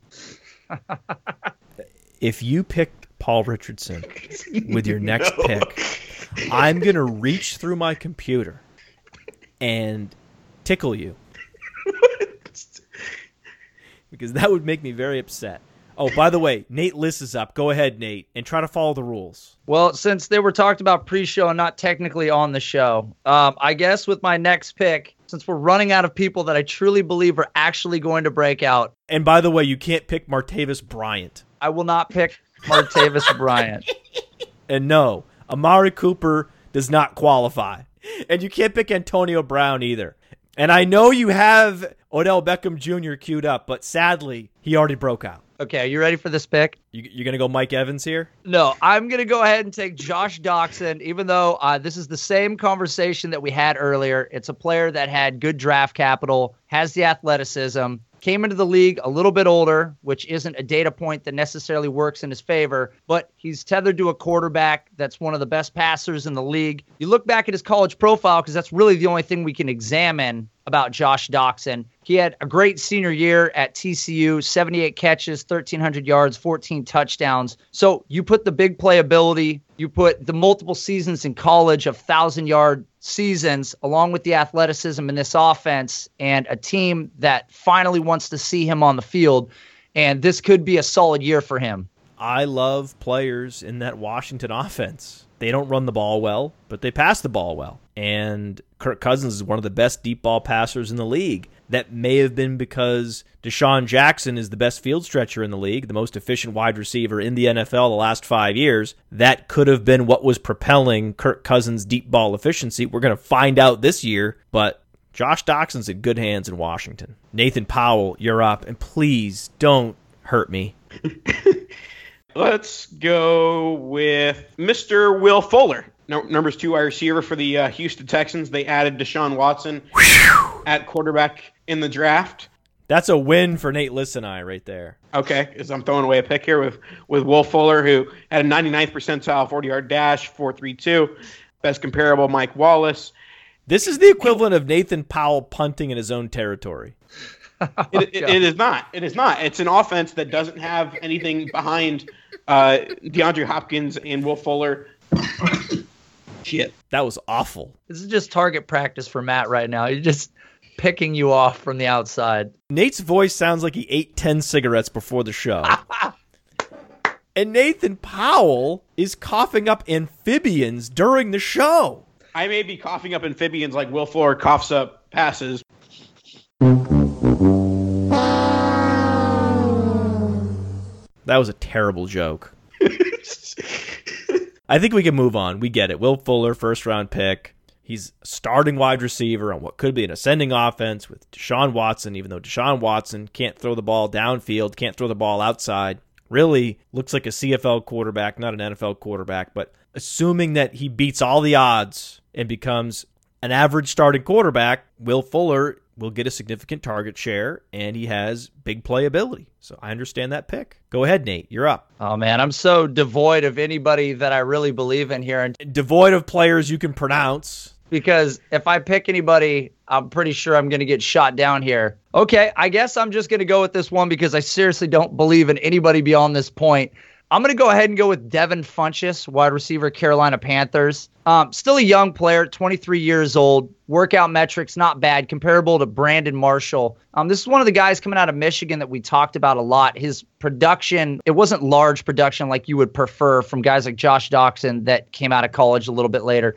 *laughs* If you pick Paul Richardson with your *laughs* next pick, I'm going to reach through my computer and tickle you. *laughs* because that would make me very upset. Oh, by the way, Nate Liss is up. Go ahead, Nate, and try to follow the rules. Well, since they were talked about pre-show and not technically on the show, um, I guess with my next pick, since we're running out of people that I truly believe are actually going to break out, And by the way, you can't pick Martavis Bryant. I will not pick Martavis Bryant. *laughs* And no, Amari Cooper does not qualify. And you can't pick Antonio Brown either. And I know you have Odell Beckham Jr. queued up, but sadly, he already broke out. Okay, are you ready for this pick? You, you're going to go Mike Evans here? No, I'm going to go ahead and take Josh Doctson, even though uh, this is the same conversation that we had earlier. It's a player that had good draft capital, has the athleticism, came into the league a little bit older, which isn't a data point that necessarily works in his favor, but he's tethered to a quarterback that's one of the best passers in the league. You look back at his college profile because that's really the only thing we can examine about Josh Doctson. He had a great senior year at TCU 78 catches, 1,300 yards, 14 touchdowns. So you put the big playability, you put the multiple seasons in college of 1,000 yard seasons, along with the athleticism in this offense, and a team that finally wants to see him on the field. And this could be a solid year for him. I love players in that Washington *laughs* offense. They don't run the ball well, but they pass the ball well. And Kirk Cousins is one of the best deep ball passers in the league. That may have been because DeSean Jackson is the best field stretcher in the league, the most efficient wide receiver in the NFL the last five years. That could have been what was propelling Kirk Cousins' deep ball efficiency. We're going to find out this year, but Josh Doctson's in good hands in Washington. Nathan Powell, you're up, and please don't hurt me. *laughs* Let's go with Mr. Will Fuller. No, numbers two wide receiver for the uh, Houston Texans. They added Deshaun Watson at quarterback in the draft. That's a win for Nate Lissenai right there. Okay, as I'm throwing away a pick here with with Will Fuller, who had a 99th percentile 40 yard dash, 4.32, best comparable Mike Wallace. This is the equivalent of Nathan Powell punting in his own territory. it, it, it is not. It is not. It's an offense that doesn't have anything behind uh, DeAndre Hopkins and Will Fuller. Shit. That was awful. This is just target practice for Matt right now. He's just picking you off from the outside. Nate's voice sounds like he ate 10 cigarettes before the show. *laughs* and Nathan Powell is coughing up amphibians during the show. I may be coughing up amphibians like Will Fuller coughs up passes. That was a terrible joke. I think we can move on. We get it. Will Fuller, first round pick. He's starting wide receiver on what could be an ascending offense with Deshaun Watson, even though Deshaun Watson can't throw the ball downfield, can't throw the ball outside. Really looks like a CFL quarterback, not an NFL quarterback. But assuming that he beats all the odds and becomes an average starting quarterback, Will Fuller will get a significant target share and he has big playability. So I understand that pick. Go ahead, Nate. You're up. Oh man, I'm so devoid of anybody that I really believe in here and devoid of players you can pronounce. Because if I pick anybody, I'm pretty sure I'm going to get shot down here. Okay, I guess I'm just going to go with this one because I seriously don't believe in anybody beyond this point. I'm going to go ahead and go with Devin Funchess, wide receiver, Carolina Panthers. Um, still a young player, 23 years old. Workout metrics not bad, comparable to Brandon Marshall. Um, this is one of the guys coming out of Michigan that we talked about a lot. His production, it wasn't large production like you would prefer from guys like Josh Doctson that came out of college a little bit later.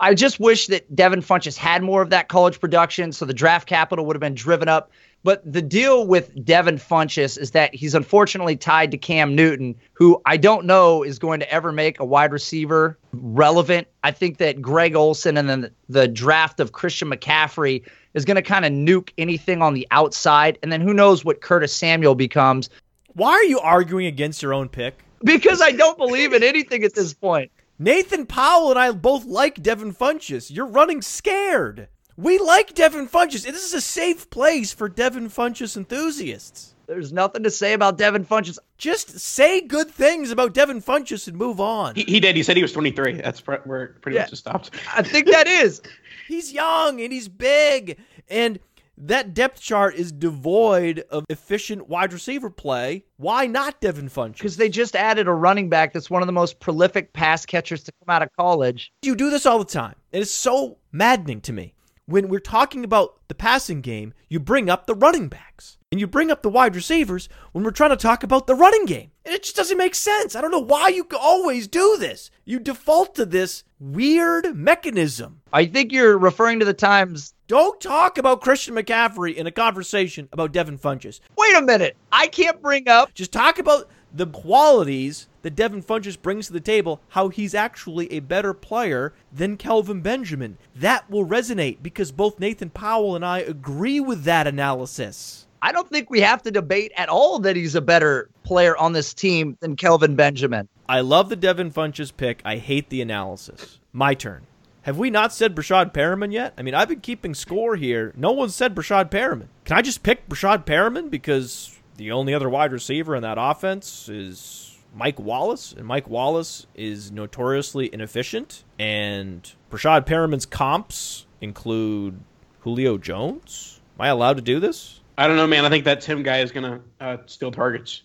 I just wish that Devin Funchess had more of that college production, so the draft capital would have been driven up. But the deal with Devin Funchess is that he's unfortunately tied to Cam Newton, who I don't know is going to ever make a wide receiver relevant. I think that Greg Olsen and then the draft of Christian McCaffrey is going to kind of nuke anything on the outside. And then who knows what Curtis Samuel becomes. Why are you arguing against your own pick? Because I don't believe in anything at this point. Nathan Powell and I both like Devin Funchess. You're running scared. We like Devin Funchess. This is a safe place for Devin Funchess enthusiasts. There's nothing to say about Devin Funchess. Just say good things about Devin Funchess and move on. He, he did. He said he was 23. That's where it pretty yeah, much just stopped. I think that is. *laughs* he's young and he's big. And that depth chart is devoid of efficient wide receiver play. Why not Devin Funchess? Because they just added a running back that's one of the most prolific pass catchers to come out of college. You do this all the time. It is so maddening to me when we're talking about the passing game, you bring up the running backs and you bring up the wide receivers when we're trying to talk about the running game. And it just doesn't make sense. I don't know why you always do this. You default to this weird mechanism. I think you're referring to the times. Don't talk about Christian McCaffrey in a conversation about Devin Funchess. Wait a minute. I can't bring up. Just talk about the qualities that Devin Funchess brings to the table, how he's actually a better player than Kelvin Benjamin. That will resonate because both Nathan Powell and I agree with that analysis. I don't think we have to debate at all that he's a better player on this team than Kelvin Benjamin. I love the Devin Funchess pick. I hate the analysis. My turn. Have we not said Breshad Perriman yet? I mean, I've been keeping score here. No one said Breshad Perriman. Can I just pick Breshad Perriman because the only other wide receiver in that offense is Mike Wallace, and Mike Wallace is notoriously inefficient. And Breshad Perriman's comps include Julio Jones? Am I allowed to do this? I don't know, man. I think that Tim guy is gonna uh, steal targets.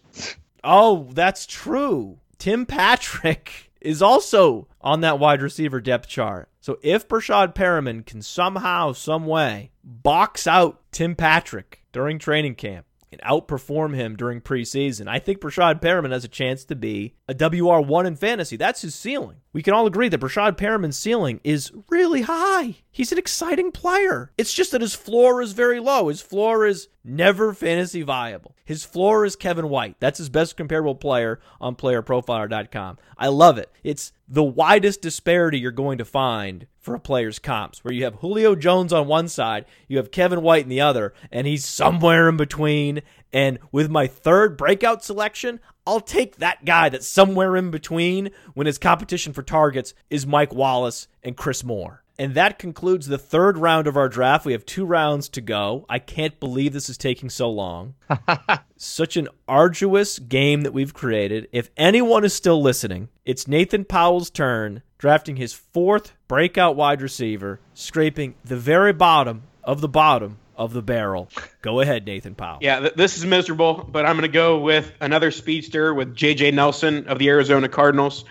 Oh, that's true. Tim Patrick *laughs* is also on that wide receiver depth chart. So if Breshad Perriman can somehow, some way, box out Tim Patrick during training camp and outperform him during preseason, I think Breshad Perriman has a chance to be a WR1 in fantasy. That's his ceiling. We can all agree that Breshad Perriman's ceiling is really high. He's an exciting player. It's just that his floor is very low. His floor is never fantasy viable. His floor is Kevin White. That's his best comparable player on playerprofiler.com. I love it. It's the widest disparity you're going to find for a player's comps, where you have Julio Jones on one side, you have Kevin White in the other, and he's somewhere in between. And with my third breakout selection, I'll take that guy that's somewhere in between when his competition for targets is Mike Wallace and Chris Moore. And that concludes the third round of our draft. We have two rounds to go. I can't believe this is taking so long. *laughs* Such an arduous game that we've created. If anyone is still listening, it's Nathan Powell's turn, drafting his fourth breakout wide receiver, scraping the very bottom of the bottom of the barrel. Go ahead, Nathan Powell. Yeah, th- this is miserable, but I'm going to go with another speedster with J.J. Nelson of the Arizona Cardinals.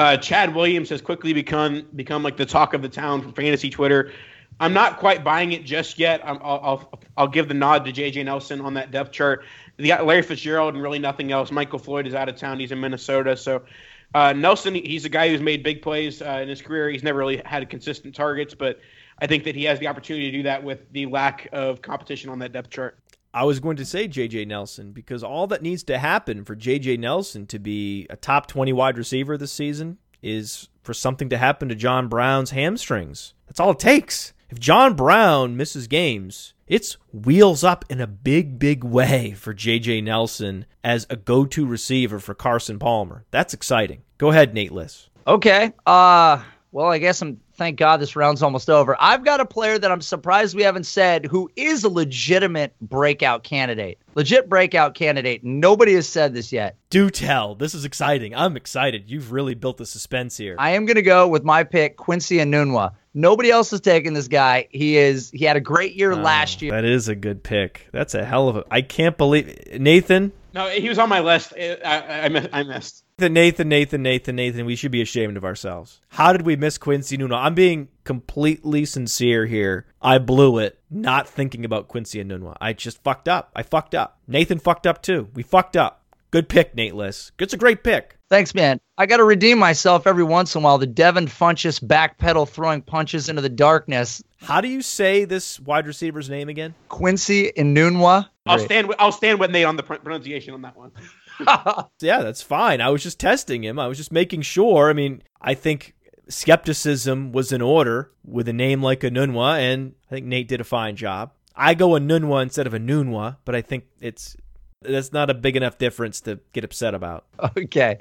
Uh, Chad Williams has quickly become become like the talk of the town from fantasy Twitter. I'm not quite buying it just yet. i will I'll I'll give the nod to J.J. Nelson on that depth chart. They got Larry Fitzgerald and really nothing else. Michael Floyd is out of town. He's in Minnesota, so. Uh, Nelson, he's a guy who's made big plays uh, in his career. He's never really had consistent targets, but I think that he has the opportunity to do that with the lack of competition on that depth chart. I was going to say JJ Nelson because all that needs to happen for JJ Nelson to be a top 20 wide receiver this season is for something to happen to John Brown's hamstrings. That's all it takes. If John Brown misses games, it's wheels up in a big, big way for JJ Nelson as a go to receiver for Carson Palmer. That's exciting. Go ahead, Nate Liss. Okay. Uh, well, I guess I'm thank God this round's almost over. I've got a player that I'm surprised we haven't said who is a legitimate breakout candidate. Legit breakout candidate. Nobody has said this yet. Do tell. This is exciting. I'm excited. You've really built the suspense here. I am going to go with my pick, Quincy Enunwa. Nobody else has taken this guy. He is he had a great year oh, last year. That is a good pick. That's a hell of a I can't believe Nathan. No, he was on my list. I, I, I missed. Nathan, Nathan, Nathan, Nathan, we should be ashamed of ourselves. How did we miss Quincy Nuno? I'm being completely sincere here. I blew it not thinking about Quincy Enunwa. I just fucked up. I fucked up. Nathan fucked up too. We fucked up. Good pick, Nate Liss. It's a great pick. Thanks, man. I got to redeem myself every once in a while. The Devin Funchess backpedal throwing punches into the darkness. How do you say this wide receiver's name again? Quincy Enunwa. I'll stand. With, I'll stand with Nate on the pronunciation on that one. *laughs* yeah, that's fine. I was just testing him. I was just making sure. I mean, I think skepticism was in order with a name like Enunwa, and I think Nate did a fine job. I go Enunwa instead of Enunwa, but I think it's that's not a big enough difference to get upset about. *laughs* Okay.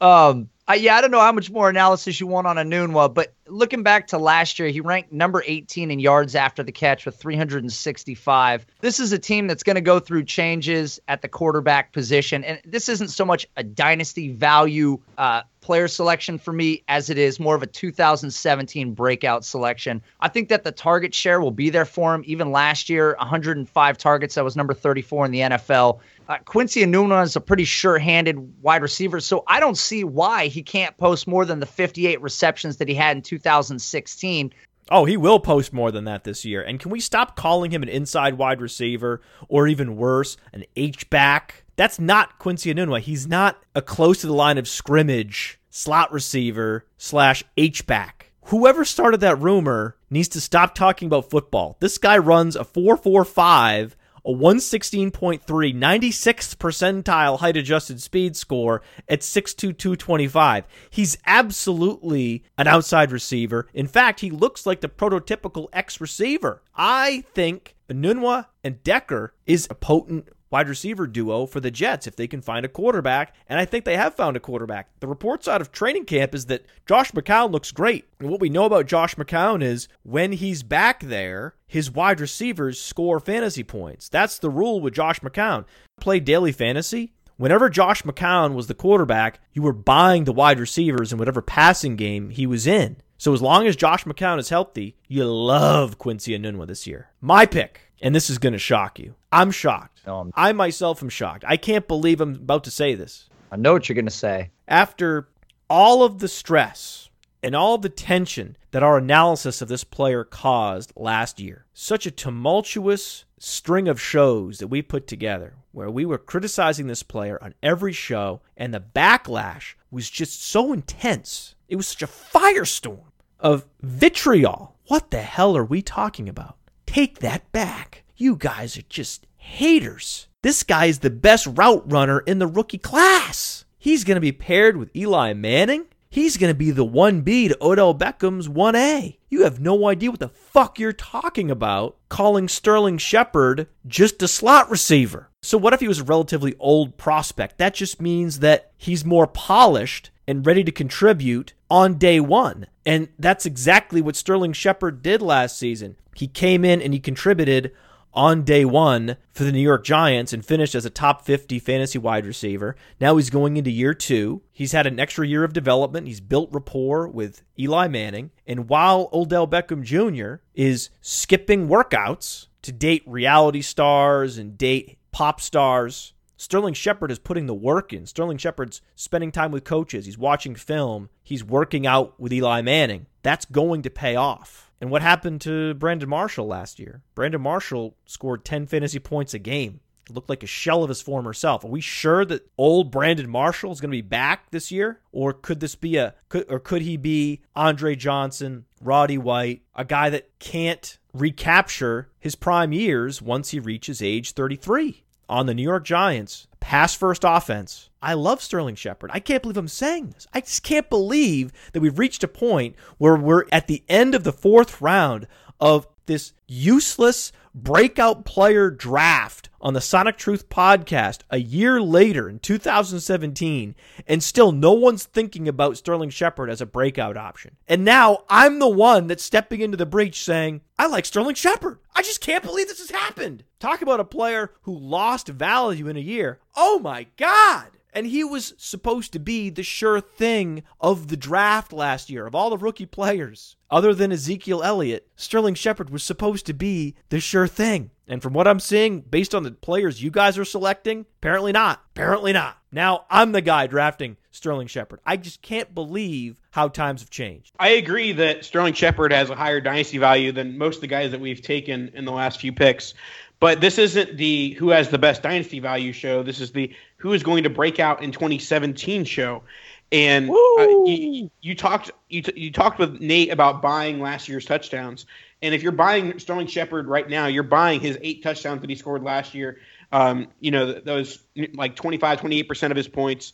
Um, I, yeah, I don't know how much more analysis you want on Enunwa, but looking back to last year, he ranked number 18 in yards after the catch with 365. This is a team that's going to go through changes at the quarterback position, and this isn't so much a dynasty value uh, player selection for me as it is more of a 2017 breakout selection. I think that the target share will be there for him. Even last year, 105 targets. That was number 34 in the NFL. Uh, Quincy Enunwa is a pretty sure-handed wide receiver, so I don't see why he can't post more than the 58 receptions that he had in 2016. Oh, he will post more than that this year. And can we stop calling him an inside wide receiver or even worse, an H back? That's not Quincy Enunwa. He's not a close to the line of scrimmage slot receiver slash H back. Whoever started that rumor needs to stop talking about football. This guy runs a 445 a 116.3, 96th percentile height adjusted speed score at 6'2, 225. He's absolutely an outside receiver. In fact, he looks like the prototypical X receiver. I think Enunwa and Decker is a potent wide receiver duo for the Jets if they can find a quarterback. And I think they have found a quarterback. The reports out of training camp is that Josh McCown looks great. And what we know about Josh McCown is when he's back there, his wide receivers score fantasy points. That's the rule with Josh McCown. Play daily fantasy. Whenever Josh McCown was the quarterback, you were buying the wide receivers in whatever passing game he was in. So as long as Josh McCown is healthy, you love Quincy Enunwa this year. My pick, and this is going to shock you. I'm shocked. I myself am shocked. I can't believe I'm about to say this. I know what you're gonna say. After all of the stress and all the tension that our analysis of this player caused last year, such a tumultuous string of shows that we put together where we were criticizing this player on every show, and the backlash was just so intense. It was such a firestorm of vitriol. What the hell are we talking about? Take that back. You guys are just haters. This guy is the best route runner in the rookie class. He's going to be paired with Eli Manning. He's going to be the 1B to Odell Beckham's 1A. You have no idea what the fuck you're talking about calling Sterling Shepard just a slot receiver. So, what if he was a relatively old prospect? That just means that he's more polished and ready to contribute on day one. And that's exactly what Sterling Shepard did last season. He came in and he contributed on day one for the New York Giants and finished as a top 50 fantasy wide receiver. Now he's going into year two. He's had an extra year of development. He's built rapport with Eli Manning. And while Odell Beckham Jr. is skipping workouts to date reality stars and date pop stars, Sterling Shepard is putting the work in. Sterling Shepard's spending time with coaches. He's watching film. He's working out with Eli Manning. That's going to pay off. And what happened to Brandon Marshall last year? Brandon Marshall scored 10 fantasy points a game. Looked like a shell of his former self. Are we sure that old Brandon Marshall is going to be back this year, or could this be a could, or could he be Andre Johnson, Roddy White, a guy that can't recapture his prime years once he reaches age 33? On the New York Giants, pass first offense. I love Sterling Shepard. I can't believe I'm saying this. I just can't believe that we've reached a point where we're at the end of the fourth round of this useless breakout player draft on the Sonic Truth podcast a year later in 2017, and still no one's thinking about Sterling Shepard as a breakout option. And now I'm the one that's stepping into the breach saying, I like Sterling Shepard. I just can't believe this has happened. Talk about a player who lost value in a year. Oh my God. And he was supposed to be the sure thing of the draft last year, of all the rookie players. Other than Ezekiel Elliott, Sterling Shepard was supposed to be the sure thing. And from what I'm seeing, based on the players you guys are selecting, apparently not. Apparently not. Now I'm the guy drafting Sterling Shepard. I just can't believe how times have changed. I agree that Sterling Shepard has a higher dynasty value than most of the guys that we've taken in the last few picks. But this isn't the who has the best dynasty value show. This is the who is going to break out in 2017 show. And uh, you, you, talked you, t- you talked with Nate about buying last year's touchdowns. And if you're buying Sterling Shepard right now, you're buying his eight touchdowns that he scored last year. Um, you know, those like 25, 28% of his points.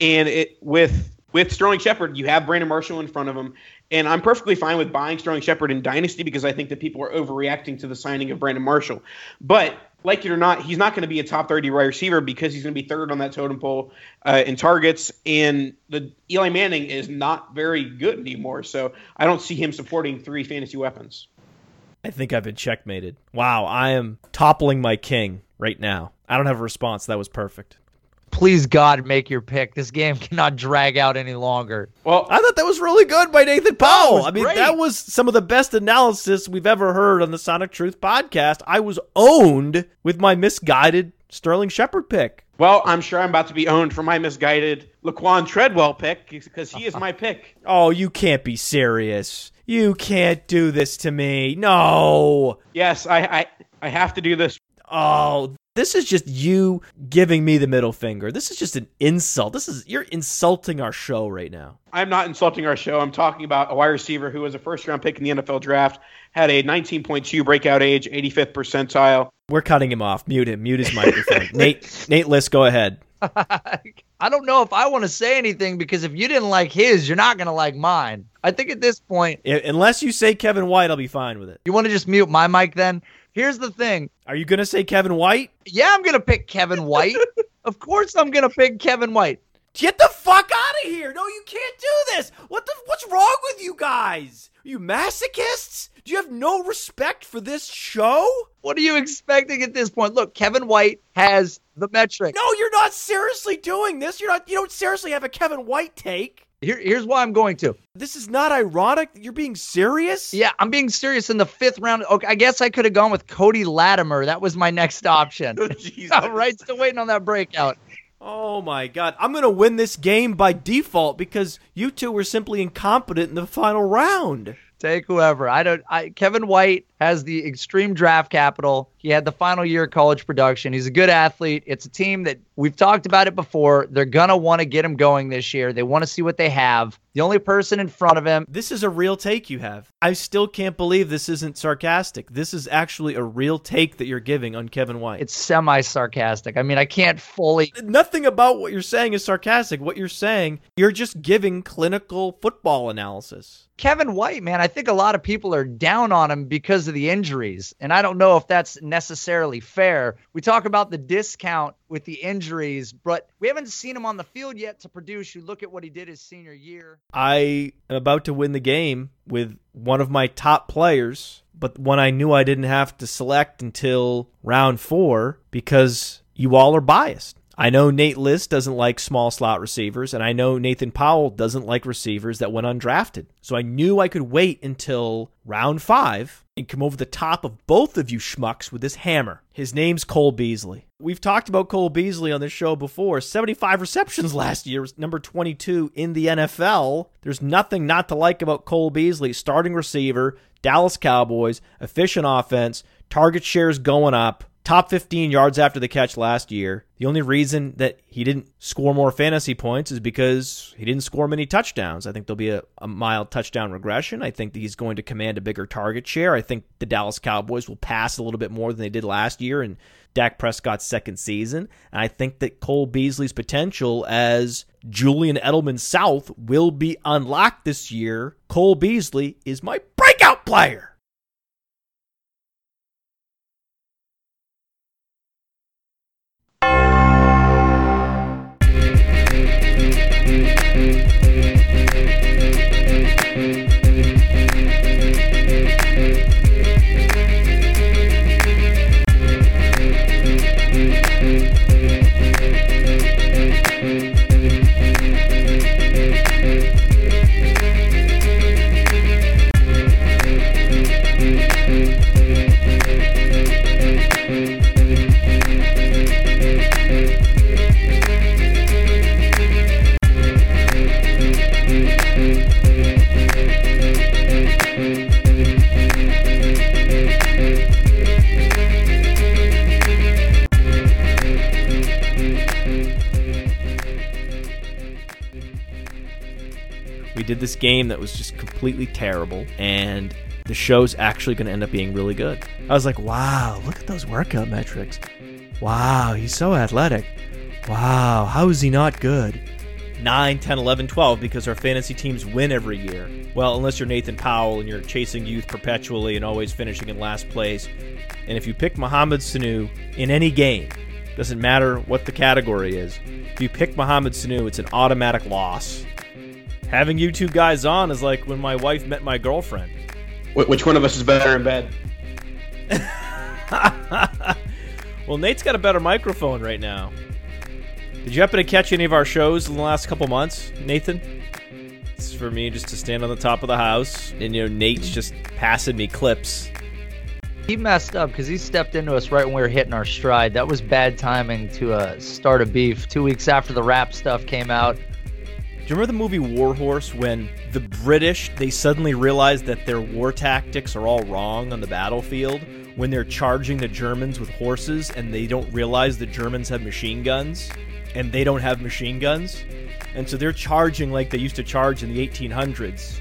And it with with Sterling Shepard, you have Brandon Marshall in front of him. And I'm perfectly fine with buying Sterling Shepard in Dynasty because I think that people are overreacting to the signing of Brandon Marshall. But like it or not, he's not going to be a top 30 wide receiver because he's going to be third on that totem pole uh, in targets. And the Eli Manning is not very good anymore. So I don't see him supporting three fantasy weapons. I think I've been checkmated. Wow, I am toppling my king right now. I don't have a response. That was perfect please God make your pick. This game *laughs* cannot drag out any longer. Well, I thought that was really good by Nathan Powell. I mean, great. that was some of the best analysis we've ever heard on the Sonic Truth podcast. I was owned with my misguided Sterling Shepard pick. Well, I'm sure I'm about to be owned for my misguided Laquan Treadwell pick because he is my *laughs* pick. Oh, you can't be serious. You can't do this to me. No. Yes, I I, I have to do this. Oh, this is just you giving me the middle finger. This is just an insult. This is you're insulting our show right now. I'm not insulting our show. I'm talking about a wide receiver who was a first round pick in the NFL draft, had a 19.2 breakout age, 85th percentile. We're cutting him off. Mute him. Mute his microphone. *laughs* Nate Nate Liss, go ahead. *laughs* I don't know if I want to say anything because if you didn't like his, you're not going to like mine. I think at this point, unless you say Kevin White, I'll be fine with it. You want to just mute my mic then? Here's the thing. Are you gonna say Kevin White? Yeah, I'm gonna pick Kevin White. *laughs* of course, I'm gonna pick Kevin White. Get the fuck out of here! No, you can't do this. What the? What's wrong with you guys? Are you masochists? Do you have no respect for this show? What are you expecting at this point? Look, Kevin White has the metric. No, you're not seriously doing this. You're not. You don't seriously have a Kevin White take. Here, here's why I'm going to. This is not ironic. You're being serious? Yeah, I'm being serious. In the fifth round, okay, I guess I could have gone with Cody Latimer. That was my next option. *laughs* Oh, Jesus. *laughs* All right, still waiting on that breakout. Oh my god. I'm going to win this game by default because you two were simply incompetent in the final round. Take whoever. I don't. I Kevin White has the extreme draft capital. He had the final year of college production. He's a good athlete. It's a team that we've talked about it before. They're gonna want to get him going this year. They want to see what they have. The only person in front of him. This is a real take you have. I still can't believe this isn't sarcastic. This is actually a real take that you're giving on Kevin White. It's semi sarcastic. I mean, I can't fully. Nothing about what you're saying is sarcastic. What you're saying, you're just giving clinical football analysis. Kevin White, man, I think a lot of people are down on him because of the injuries. And I don't know if that's necessarily fair. We talk about the discount with the injuries, but we haven't seen him on the field yet to produce. You look at what he did his senior year. I am about to win the game with one of my top players, but one I knew I didn't have to select until round four because you all are biased. I know Nate Liss doesn't like small slot receivers, and I know Nathan Powell doesn't like receivers that went undrafted. So I knew I could wait until round five and come over the top of both of you schmucks with this hammer. His name's Cole Beasley. We've talked about Cole Beasley on this show before. 75 receptions *laughs* last year, number 22 in the NFL. There's nothing not to like about Cole Beasley, starting receiver, Dallas Cowboys, efficient offense, target shares going up top 15 yards after the catch last year. The only reason that he didn't score more fantasy points is because he didn't score many touchdowns. I think there'll be a, a, mild touchdown regression. I think he's going to command a bigger target share. I think the Dallas Cowboys will pass a little bit more than they did last year in Dak Prescott's second season. And I think that Cole Beasley's potential as Julian Edelman South will be unlocked this year. Cole Beasley is my breakout player. Did this game that was just completely terrible, and the show's actually going to end up being really good. I was like, wow, look at those workout metrics. Wow, he's so athletic. Wow, how is he not good? 9, 10, 11, 12 because our fantasy teams win every year. Well, unless you're Nathan Powell and you're chasing youth perpetually and always finishing in last place. And if you pick Mohamed Sanu in any game, doesn't matter what the category is, if you pick Mohamed Sanu, it's an automatic loss. Having you two guys on is like when my wife met my girlfriend. Wh- Which one of us is better in bed? *laughs* well, Nate's got a better microphone right now. Did you happen to catch any of our shows in the last couple months, Nathan? It's for me just to stand on the top of the house, and you know Nate's just passing me clips. He messed up because he stepped into us right when we were hitting our stride. That was bad timing to uh, start a beef. Two weeks after the rap stuff came out. Do you remember the movie War Horse when the British they suddenly realized that their war tactics are all wrong on the battlefield when they're charging the Germans with horses and they don't realize the Germans have machine guns and they don't have machine guns? And so they're charging like they used to charge in the 1800s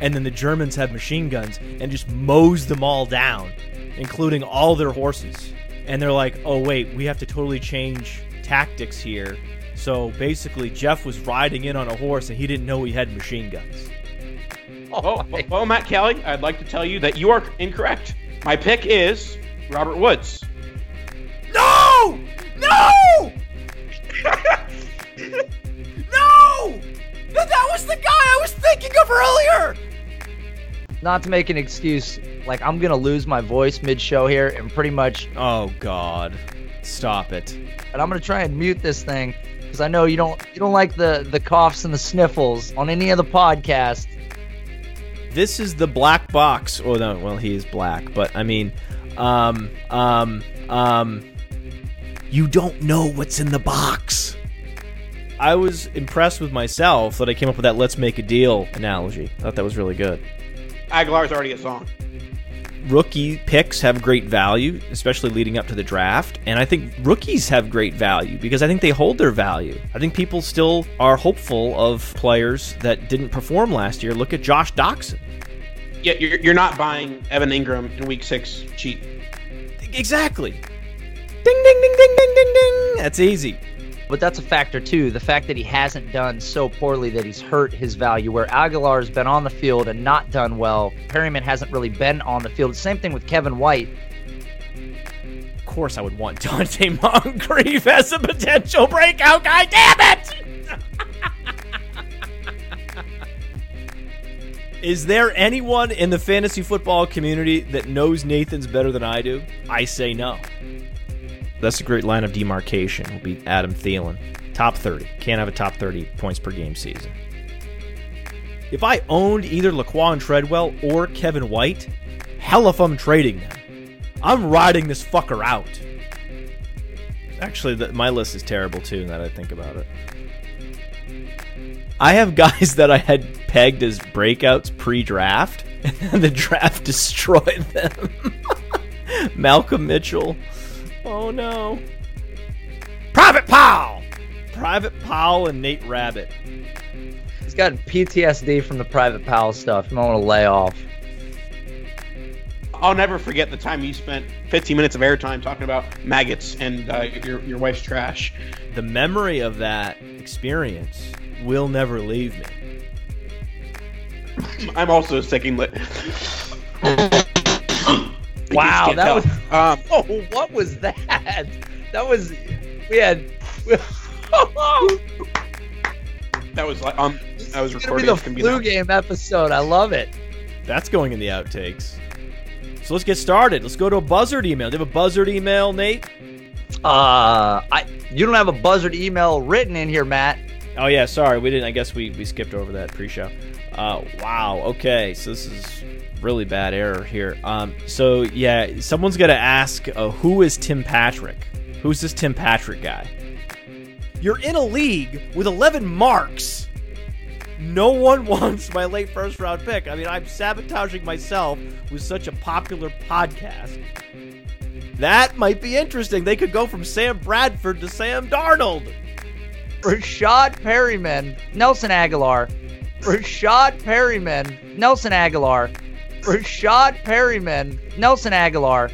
and then the Germans have machine guns and just mows them all down including all their horses. And they're like oh wait we have to totally change tactics here so basically, Jeff was riding in on a horse and he didn't know he had machine guns. Oh, well, Matt Kelly, I'd like to tell you that you are incorrect. My pick is Robert Woods. No! *laughs* No! no! That was the guy I was thinking of earlier! Not to make an excuse, like I'm gonna lose my voice mid-show here and pretty much, Oh, God. Stop it. but I'm gonna try and mute this thing. Because I know you don't you don't like the the coughs and the sniffles on any of the podcasts. This is the black box. Oh no, well he is black, but I mean, um, um, um, you don't know what's in the box. I was impressed with myself that I came up with that "let's make a deal" analogy. I thought that was really good. Aguilar's already a song. Rookie picks have great value, especially leading up to the draft, and I think rookies have great value because I think they hold their value. I think people still are hopeful of players that didn't perform last year. Look at Josh Doctson. Yeah, you're, you're not buying Evan Engram in week six cheap. Exactly. Ding ding ding ding ding ding ding. That's easy. But that's a factor too. The fact that he hasn't done so poorly that he's hurt his value. Where Agholor's been on the field and not done well, Perriman hasn't really been on the field. Same thing with Kevin White. Of course, I would want Donte *laughs* Moncrief as a potential breakout guy. Damn it! *laughs* Is there anyone in the fantasy football community that knows Nathan's better than I do? I say no. That's a great line of demarcation. Will be Adam Thielen. Top 30. Can't have a top 30 points per game season. If I owned either Laquan Treadwell or Kevin White, hell if I'm trading them. I'm riding this fucker out. Actually, the, my list is terrible too, now that I think about it. I have guys *laughs* that I had pegged as breakouts pre draft, *laughs* and the draft *laughs* destroyed them. Malcolm Mitchell. Oh no. Private Powell! Private Powell and Nate Rabbit. He's got PTSD from the Private Powell stuff. You might want to lay off. I'll never forget the time you spent 15 minutes of airtime talking about maggots and uh, your, your wife's trash. The memory of that experience will never leave me. I'm also sticking lit. *laughs* Wow, that was. Um, *laughs* Oh, what was that? That was. We had. *laughs* that was like um, I was It's gonna be recording. the It's flu that. game episode. I love it. That's going in the outtakes. So let's get started. Let's go to a buzzard email. Do you have a buzzard email, Nate? Uh, I. You don't have a buzzard email written in here, Matt. Oh yeah, sorry, we didn't. I guess we we skipped over that pre-show. Uh, wow. Okay, so this is really bad error here. Um, so yeah, someone's gonna ask, uh, who is Tim Patrick? Who's this Tim Patrick guy? You're in a league with 11 marks. No one *laughs* wants my late first round pick. I mean, I'm sabotaging myself with such a popular podcast. That might be interesting. They could go from Sam Bradford to Sam Darnold. Rashad Perriman, Nelson Agholor. Rashad Perriman, Nelson Agholor. Rashad Perriman, Nelson Agholor.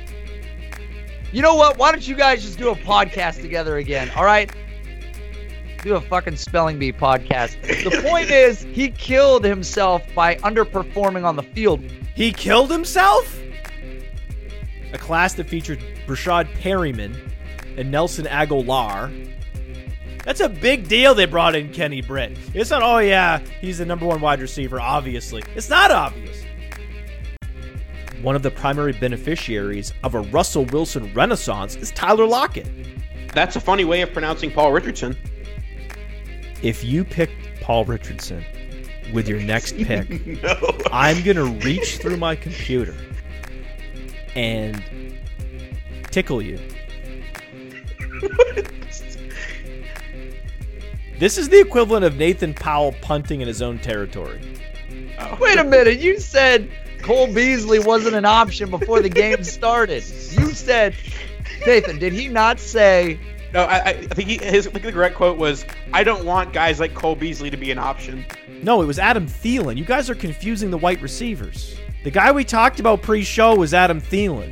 You know what? Why don't you guys just do a podcast together again? All right. Do a fucking spelling bee podcast. The *laughs* point is, he killed himself by underperforming on the field. He killed himself? A class that featured Breshad Perriman and Nelson Agholor. That's a big deal they brought in Kenny Britt. It's not, oh yeah, he's the number one wide receiver, obviously. It's not obvious. One of the primary beneficiaries of a Russell Wilson renaissance is Tyler Lockett. That's a funny way of pronouncing Paul Richardson. If you pick Paul Richardson with your next *laughs* pick, no. I'm going to reach through my computer and tickle you. *laughs* This is the equivalent of Nathan Powell punting in his own territory. Wait a minute. You said Cole Beasley wasn't an option before the game started. You said, Nathan, did he not say No, I, I I think he, his I think the correct quote was, "I don't want guys like Cole Beasley to be an option." No, it was Adam Thielen. You guys are confusing the white receivers. The guy we talked about pre-show was Adam Thielen.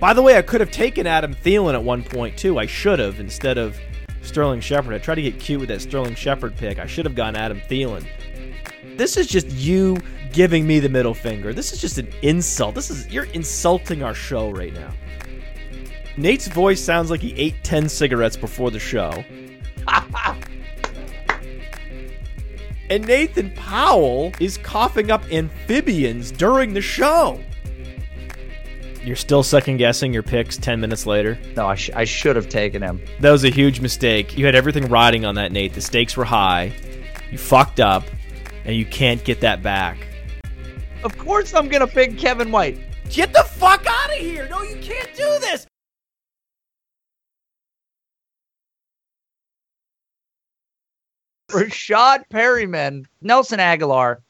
By the way, I could have taken Adam Thielen at one point too. I should have instead of Sterling Shepard. I tried to get cute with that Sterling Shepard pick. I should have gone Adam Thielen. This is just you giving me the middle finger. This is just an insult. This is you're insulting our show right now. Nate's voice sounds like he ate 10 cigarettes before the show. *laughs* and Nathan Powell is coughing up amphibians during the show. You're still second guessing your picks 10 minutes later. No, I, sh- I should have taken him. That was a huge mistake. You had everything riding on that, Nate. The stakes were high. You fucked up, and you can't get that back. Of course, I'm gonna pick Kevin White. Get the fuck out of here! No, you can't do this! Rashad Perriman, Nelson Agholor,